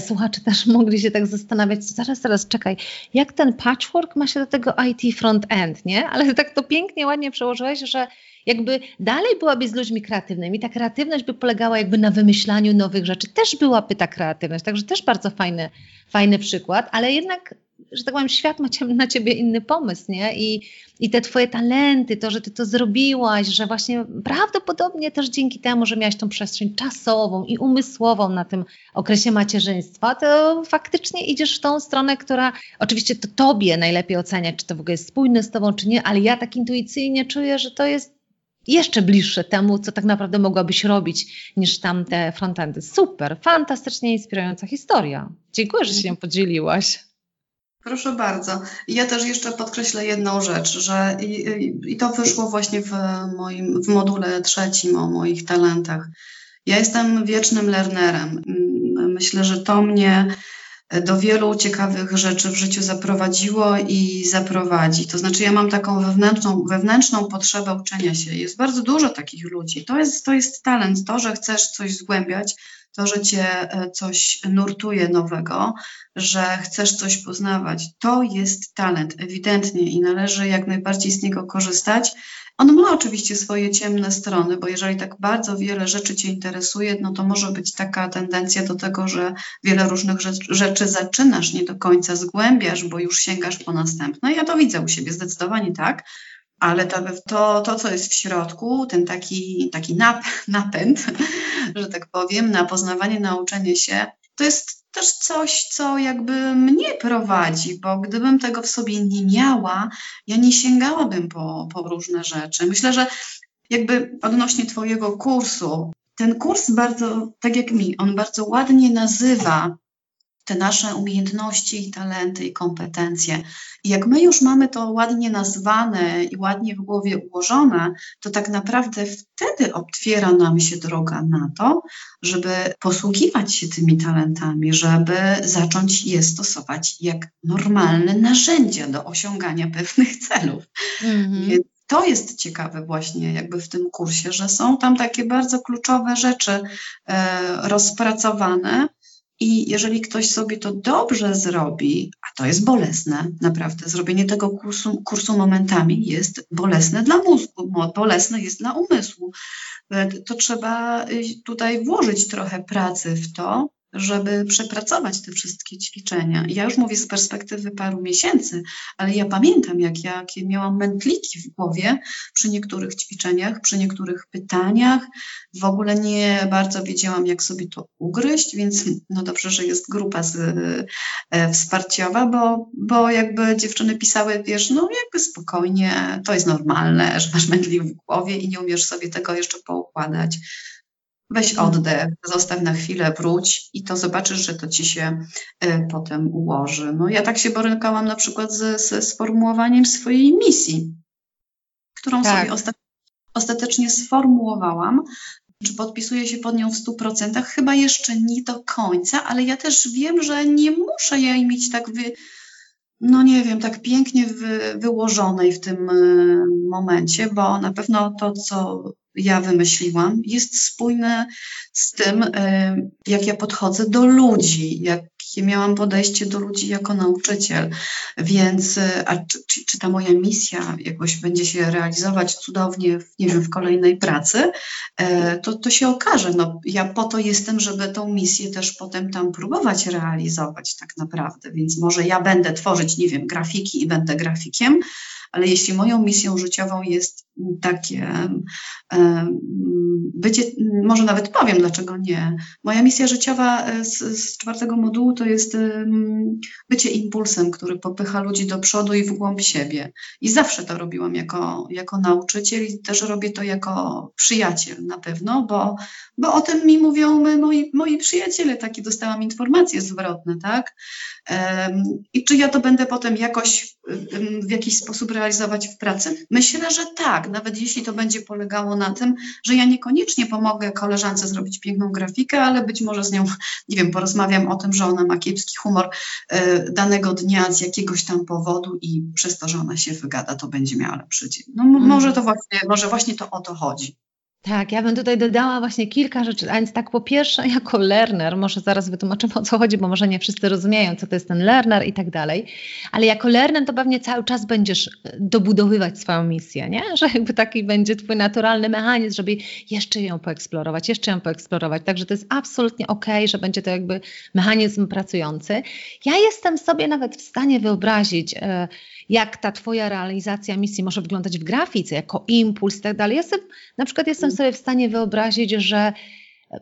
słuchacze też mogli się tak zastanawiać, zaraz, zaraz, czekaj, jak ten patchwork ma się do tego IT front-end, nie? Ale tak to pięknie, ładnie przełożyłeś, że jakby dalej byłaby z ludźmi kreatywnymi. Ta kreatywność by polegała jakby na wymyślaniu nowych rzeczy. Też byłaby ta kreatywność, także też bardzo fajny, fajny przykład, ale jednak że tak powiem, świat ma na ciebie inny pomysł, nie? I, I te twoje talenty, to, że ty to zrobiłaś, że właśnie prawdopodobnie też dzięki temu, że miałaś tą przestrzeń czasową i umysłową na tym okresie macierzyństwa, to faktycznie idziesz w tą stronę, która oczywiście to tobie najlepiej ocenia, czy to w ogóle jest spójne z tobą, czy nie, ale ja tak intuicyjnie czuję, że to jest jeszcze bliższe temu, co tak naprawdę mogłabyś robić niż tamte frontendy. Super, fantastycznie inspirująca historia. Dziękuję, że się nią podzieliłaś. Proszę bardzo. Ja też jeszcze podkreślę jedną rzecz, że i, i, to wyszło właśnie w moim w module trzecim o moich talentach. Ja jestem wiecznym lernerem. Myślę, że to mnie do wielu ciekawych rzeczy w życiu zaprowadziło i zaprowadzi. To znaczy, ja mam taką wewnętrzną, wewnętrzną potrzebę uczenia się. Jest bardzo dużo takich ludzi. To jest, to jest talent, to, że chcesz coś zgłębiać, to, że cię e, coś nurtuje nowego, że chcesz coś poznawać. To jest talent, ewidentnie, i należy jak najbardziej z niego korzystać. On ma oczywiście swoje ciemne strony, bo jeżeli tak bardzo wiele rzeczy Cię interesuje, no to może być taka tendencja do tego, że wiele różnych rzeczy zaczynasz, nie do końca zgłębiasz, bo już sięgasz po następne. Ja to widzę u siebie, zdecydowanie tak. Ale to, to, to, co jest w środku, ten taki, taki nap, napęd, że tak powiem, na poznawanie, nauczenie się, to jest też coś, co jakby mnie prowadzi, bo gdybym tego w sobie nie miała, ja nie sięgałabym po, po różne rzeczy. Myślę, że jakby odnośnie Twojego kursu, ten kurs bardzo, tak jak mi, on bardzo ładnie nazywa te nasze umiejętności i talenty i kompetencje. I jak my już mamy to ładnie nazwane i ładnie w głowie ułożone, to tak naprawdę wtedy otwiera nam się droga na to, żeby posługiwać się tymi talentami, żeby zacząć je stosować jak normalne narzędzia do osiągania pewnych celów. Mm-hmm. Więc to jest ciekawe właśnie jakby w tym kursie, że są tam takie bardzo kluczowe rzeczy e, rozpracowane, i jeżeli ktoś sobie to dobrze zrobi, a to jest bolesne, naprawdę, zrobienie tego kursu, kursu momentami jest bolesne dla mózgu, bolesne jest dla umysłu, e, to trzeba y, tutaj włożyć trochę pracy w to, żeby przepracować te wszystkie ćwiczenia. Ja już mówię z perspektywy paru miesięcy, ale ja pamiętam, jak jakie miałam mętliki w głowie przy niektórych ćwiczeniach, przy niektórych pytaniach. W ogóle nie bardzo wiedziałam, jak sobie to ugryźć, więc no dobrze, że jest grupa z, e, wsparciowa, bo, bo jakby dziewczyny pisały, wiesz, no jakby spokojnie, to jest normalne, że masz mętlik w głowie i nie umiesz sobie tego jeszcze poukładać Weź mhm. oddech, zostaw na chwilę, wróć i to zobaczysz, że to ci się y, potem ułoży. No ja tak się borykałam na przykład ze, ze sformułowaniem swojej misji, którą tak. sobie osta ostatecznie sformułowałam. Czy podpisuję się pod nią w 100%? Chyba jeszcze nie do końca, ale ja też wiem, że nie muszę jej mieć tak wy, no nie wiem, tak pięknie wy, wyłożonej w tym y, momencie, bo na pewno to, co ja wymyśliłam, jest spójne z tym, y, jak ja podchodzę do ludzi, jakie miałam podejście do ludzi jako nauczyciel. Więc, y, a czy, czy, ta moja misja jakoś będzie się realizować cudownie, w, nie wiem, w kolejnej pracy, y, to, to się okaże. No, ja po to jestem, żeby tą misję też potem tam próbować realizować tak naprawdę. Więc może ja będę tworzyć, nie wiem, grafiki i będę grafikiem, ale jeśli moją misją życiową jest takie bycie, może nawet powiem, dlaczego nie. Moja misja życiowa e, z, z czwartego modułu to jest bycie impulsem, który popycha ludzi do przodu i w głąb siebie. I zawsze to robiłam jako, jako nauczyciel i też robię to jako przyjaciel na pewno, bo, bo o tym mi mówią moi, moi przyjaciele, takie dostałam informacje zwrotne, tak? I czy ja to będę potem jakoś w jakiś sposób realizować w pracy? Myślę, że tak, nawet jeśli to będzie polegało na tym, że ja niekoniecznie pomogę koleżance zrobić piękną grafikę, ale być może z nią, nie wiem, porozmawiam o tym, że ona ma kiepski humor e, danego dnia z jakiegoś tam powodu i przez to, że ona się wygada, to będzie miała lepszy dzień. No mm. może to właśnie, może właśnie to o to chodzi. Tak, ja bym tutaj dodała właśnie kilka rzeczy. A więc tak po pierwsze, jako learner, może zaraz wytłumaczymy o co chodzi, bo może nie wszyscy rozumieją, co to jest ten learner i tak dalej, ale jako learner to pewnie cały czas będziesz e, dobudowywać swoją misję, nie? Że jakby taki będzie twój naturalny mechanizm, żeby jeszcze ją poeksplorować, jeszcze ją poeksplorować. Także to jest absolutnie okay, że będzie to jakby mechanizm pracujący. Ja jestem sobie nawet w stanie wyobrazić, yy, jak ta Twoja realizacja misji może wyglądać w grafice, jako impuls i tak dalej. Ja sobie, na przykład jestem sobie w stanie wyobrazić, że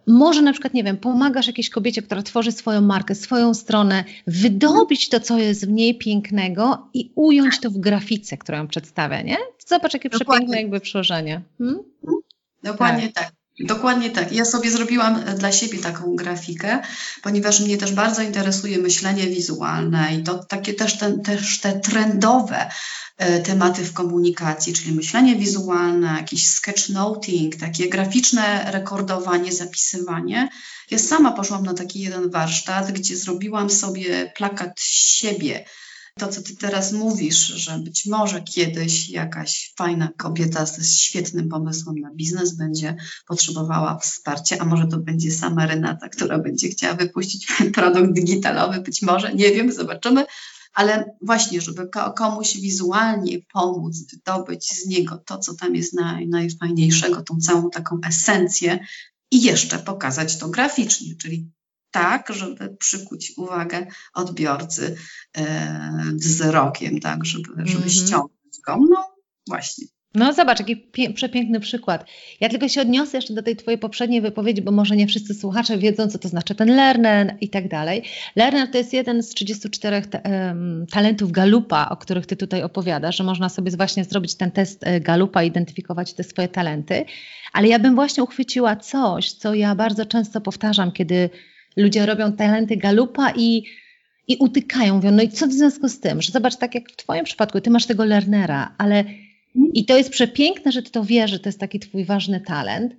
może na przykład, nie wiem, pomagasz jakiejś kobiecie, która tworzy swoją markę, swoją stronę, wydobyć to, co jest w niej pięknego i ująć to w grafice, którą ją przedstawia, nie? Zobacz, jakie Dokładnie. przepiękne jakby przełożenie. Hmm? Dokładnie tak. tak. Dokładnie tak. Ja sobie zrobiłam e, dla siebie taką grafikę, ponieważ mnie też bardzo interesuje myślenie wizualne i to takie też te, też te trendowe tematy w komunikacji, czyli myślenie wizualne, jakiś sketchnoting, takie graficzne rekordowanie, zapisywanie. Ja sama poszłam na taki jeden warsztat, gdzie zrobiłam sobie plakat siebie, to, co ty teraz mówisz, że być może kiedyś jakaś fajna kobieta ze świetnym pomysłem na biznes będzie potrzebowała wsparcia, a może to będzie sama Renata, która będzie chciała wypuścić produkt digitalowy, być może, nie wiem, zobaczymy. Ale właśnie, żeby komuś wizualnie pomóc wydobyć z niego to, co tam jest naj, najfajniejszego, tą całą taką esencję, i jeszcze pokazać to graficznie, czyli tak, żeby przykuć uwagę odbiorcy e, wzrokiem, tak, żeby, żeby mm -hmm. ściągnąć go. No właśnie. No zobacz, jaki przepiękny przykład. Ja tylko się odniosę jeszcze do tej twojej poprzedniej wypowiedzi, bo może nie wszyscy słuchacze wiedzą, co to znaczy ten learner i tak dalej. Learner to jest jeden z 34 ta, talentów Galupa, o których ty tutaj opowiadasz, że można sobie właśnie zrobić ten test e, Galupa, identyfikować te swoje talenty. Ale ja bym właśnie uchwyciła coś, co ja bardzo często powtarzam, kiedy ludzie robią talenty galupa i, i utykają. Mówią, no i co w związku z tym? Że zobacz, tak jak w Twoim przypadku, Ty masz tego learnera, ale i to jest przepiękne, że Ty to wiesz, że to jest taki Twój ważny talent,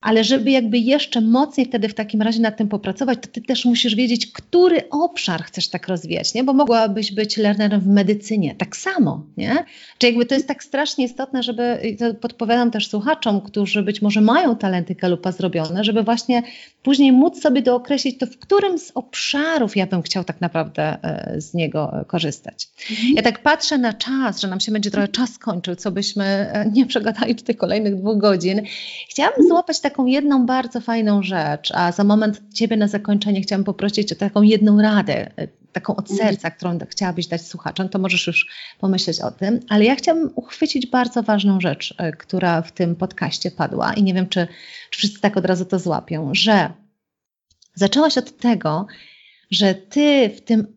ale żeby jakby jeszcze mocniej wtedy w takim razie nad tym popracować, to ty też musisz wiedzieć, który obszar chcesz tak rozwijać, nie? Bo mogłabyś być learnerem w medycynie, tak samo, nie? Czy jakby to jest tak strasznie istotne, żeby, to podpowiadam też słuchaczom, którzy być może mają talenty kalupa zrobione, żeby właśnie później móc sobie dookreślić to, w którym z obszarów ja bym chciał tak naprawdę e, z niego e, korzystać. Mhm. Ja tak patrzę na czas, że nam się będzie trochę czas kończył, co byśmy e, nie przegadali tutaj kolejnych dwóch godzin. Chciałabym złapać taką jedną bardzo fajną rzecz, a za moment Ciebie na zakończenie chciałam poprosić o taką jedną radę, taką od mhm. serca, którą chciałabyś dać słuchaczom, to możesz już pomyśleć o tym, ale ja chciałam uchwycić bardzo ważną rzecz, która w tym podcaście padła i nie wiem, czy, czy wszyscy tak od razu to złapią, że zaczęłaś od tego, że ty w tym e,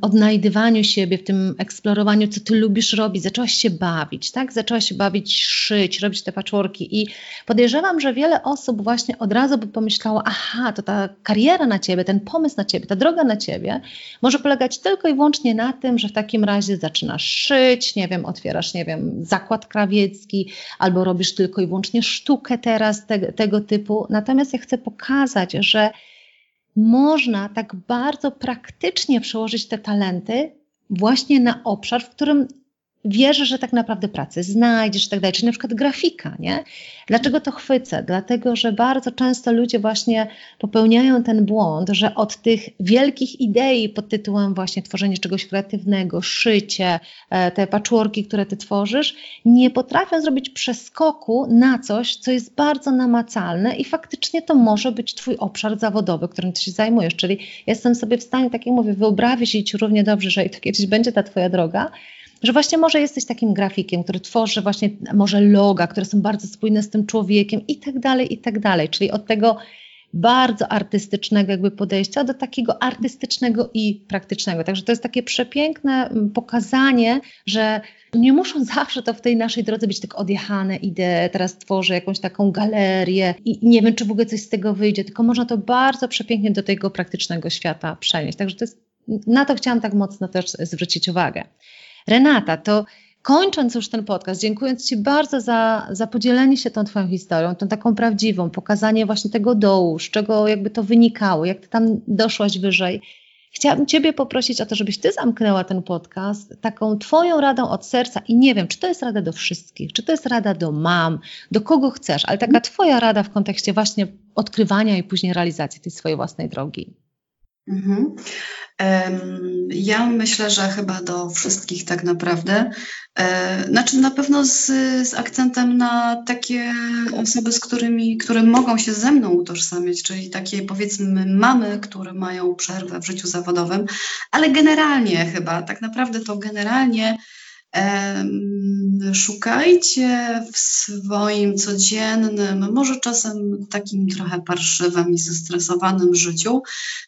odnajdywaniu siebie, w tym eksplorowaniu, co ty lubisz robić, zaczęłaś się bawić, tak? Zaczęłaś się bawić, szyć, robić te patchworki i podejrzewam, że wiele osób właśnie od razu by pomyślało, aha, to ta kariera na ciebie, ten pomysł na ciebie, ta droga na ciebie może polegać tylko i wyłącznie na tym, że w takim razie zaczynasz szyć, nie wiem, otwierasz, nie wiem, zakład krawiecki albo robisz tylko i wyłącznie sztukę teraz te, tego typu. Natomiast ja chcę pokazać, że można tak bardzo praktycznie przełożyć te talenty właśnie na obszar, w którym wierzę, że tak naprawdę pracę znajdziesz i tak dalej, czyli na przykład grafika, nie? Dlaczego to chwycę? Dlatego, że bardzo często ludzie właśnie popełniają ten błąd, że od tych wielkich idei pod tytułem właśnie tworzenie czegoś kreatywnego, szycie, e, te patchworki, które ty tworzysz, nie potrafią zrobić przeskoku na coś, co jest bardzo namacalne i faktycznie to może być twój obszar zawodowy, którym ty się zajmujesz, czyli jestem sobie w stanie, tak jak mówię, wyobrazić równie dobrze, że to kiedyś będzie ta twoja droga, że właśnie może jesteś takim grafikiem, który tworzy właśnie może loga, które są bardzo spójne z tym człowiekiem i tak dalej, i tak dalej. Czyli od tego bardzo artystycznego jakby podejścia do takiego artystycznego i praktycznego. Także to jest takie przepiękne mm, pokazanie, że nie muszą zawsze to w tej naszej drodze być tak odjechane, idę, teraz tworzę jakąś taką galerię i nie wiem, czy w ogóle coś z tego wyjdzie, tylko można to bardzo przepięknie do tego praktycznego świata przenieść. Także to jest, na to chciałam tak mocno też zwrócić uwagę. Renata, to kończąc już ten podcast, dziękując Ci bardzo za, za podzielenie się tą Twoją historią, tą taką prawdziwą, pokazanie właśnie tego dołu, z czego jakby to wynikało, jak Ty tam doszłaś wyżej. Chciałabym Ciebie poprosić o to, żebyś Ty zamknęła ten podcast taką Twoją radą od serca i nie wiem, czy to jest rada do wszystkich, czy to jest rada do mam, do kogo chcesz, ale taka Twoja rada w kontekście właśnie odkrywania i później realizacji tej swojej własnej drogi. Mhm. Ja myślę, że chyba do wszystkich tak naprawdę. E, znaczy na pewno z, z akcentem na takie osoby, z którymi, które mogą się ze mną utożsamiać, czyli takie powiedzmy mamy, które mają przerwę w życiu zawodowym, ale generalnie chyba, tak naprawdę to generalnie Szukajcie w swoim codziennym, może czasem takim trochę parszywym i zestresowanym życiu,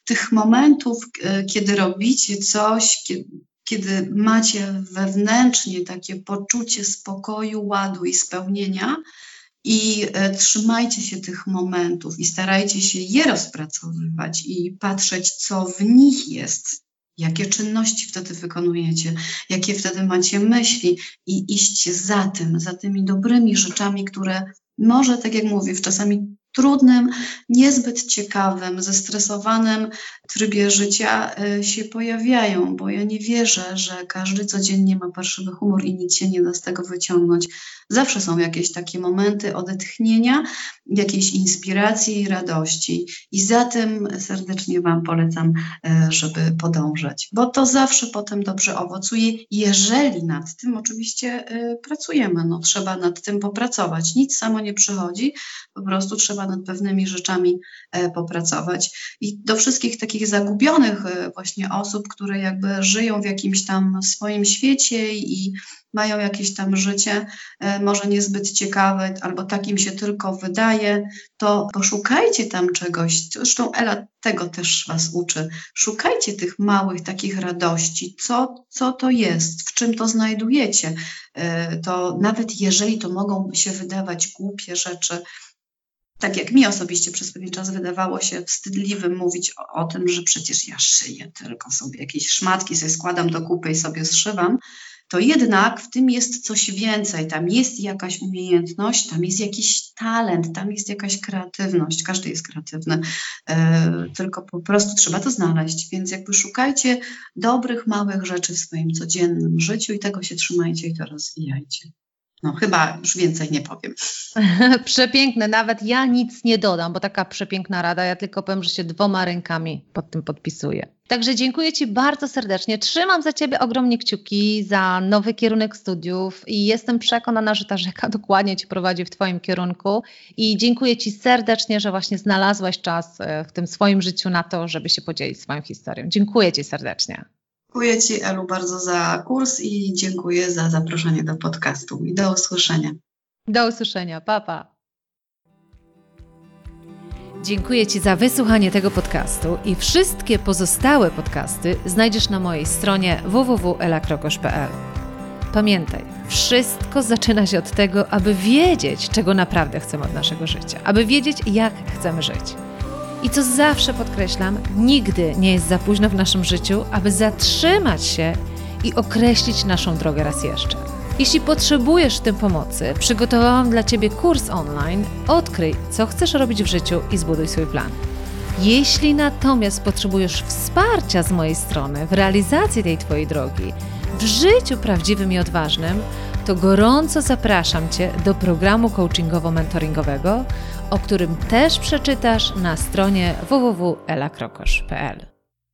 tych momentów, kiedy robicie coś, kiedy macie wewnętrznie takie poczucie spokoju, ładu i spełnienia. I e, trzymajcie się tych momentów i starajcie się je rozpracowywać i patrzeć, co w nich jest, jakie czynności wtedy wykonujecie, jakie wtedy macie myśli? I iść za tym, za tymi dobrymi rzeczami, które może, tak jak mówię, czasami trudnym, niezbyt ciekawym, zestresowanym trybie życia e, się pojawiają, bo ja nie wierzę, że każdy codziennie ma parszywy humor i nic się nie da z tego wyciągnąć. Zawsze są jakieś takie momenty odetchnienia, jakiejś inspiracji i radości. I za tym serdecznie Wam polecam, e, żeby podążać, bo to zawsze potem dobrze owocuje, jeżeli nad tym oczywiście e, pracujemy. No, trzeba nad tym popracować. Nic samo nie przychodzi, po prostu trzeba nad pewnymi rzeczami e, popracować. I do wszystkich takich zagubionych właśnie osób, które jakby żyją w jakimś tam swoim świecie i mają jakieś tam życie, e, może niezbyt ciekawe, albo takim się tylko wydaje, to poszukajcie tam czegoś. Zresztą Ela tego też Was uczy. Szukajcie tych małych takich radości. Co, co to jest? W czym to znajdujecie? E, to nawet jeżeli to mogą się wydawać głupie rzeczy, tak jak mi osobiście przez pewien czas wydawało się wstydliwym mówić o, o, tym, że przecież ja szyję tylko sobie jakieś szmatki, sobie składam do kupy i sobie zszywam, to jednak w tym jest coś więcej. Tam jest jakaś umiejętność, tam jest jakiś talent, tam jest jakaś kreatywność. Każdy jest kreatywny, e, tylko po prostu trzeba to znaleźć. Więc jakby szukajcie dobrych, małych rzeczy w swoim codziennym życiu i tego się trzymajcie i to rozwijajcie. No, chyba już więcej nie powiem. Przepiękne, nawet ja nic nie dodam, bo taka przepiękna rada, ja tylko powiem, że się dwoma rękami pod tym podpisuję. Także dziękuję Ci bardzo serdecznie. Trzymam za Ciebie ogromnie kciuki za nowy kierunek studiów i jestem przekonana, że ta rzeka dokładnie Ci prowadzi w Twoim kierunku. I dziękuję Ci serdecznie, że właśnie znalazłaś czas e, w tym swoim życiu na to, żeby się podzielić swoją historią. Dziękuję Ci serdecznie. Dziękuję Ci, Elu, bardzo za kurs i dziękuję za zaproszenie do podcastu. I do usłyszenia. Do usłyszenia. Papa. Pa. Dziękuję Ci za wysłuchanie tego podcastu i wszystkie pozostałe podcasty znajdziesz na mojej stronie www.elakrokosz.pl. Pamiętaj, wszystko zaczyna się od tego, aby wiedzieć, czego naprawdę chcemy od naszego życia, aby wiedzieć, jak chcemy żyć. I co zawsze podkreślam, nigdy nie jest za późno w naszym życiu, aby zatrzymać się i określić naszą drogę raz jeszcze. Jeśli potrzebujesz w tym pomocy, przygotowałam dla Ciebie kurs online Odkryj, co chcesz robić w życiu i zbuduj swój plan. Jeśli natomiast potrzebujesz wsparcia z mojej strony w realizacji tej Twojej drogi, w życiu prawdziwym i odważnym, to gorąco zapraszam Cię do programu coachingowo-mentoringowego, o którym też przeczytasz na stronie www.elakrokosz.pl.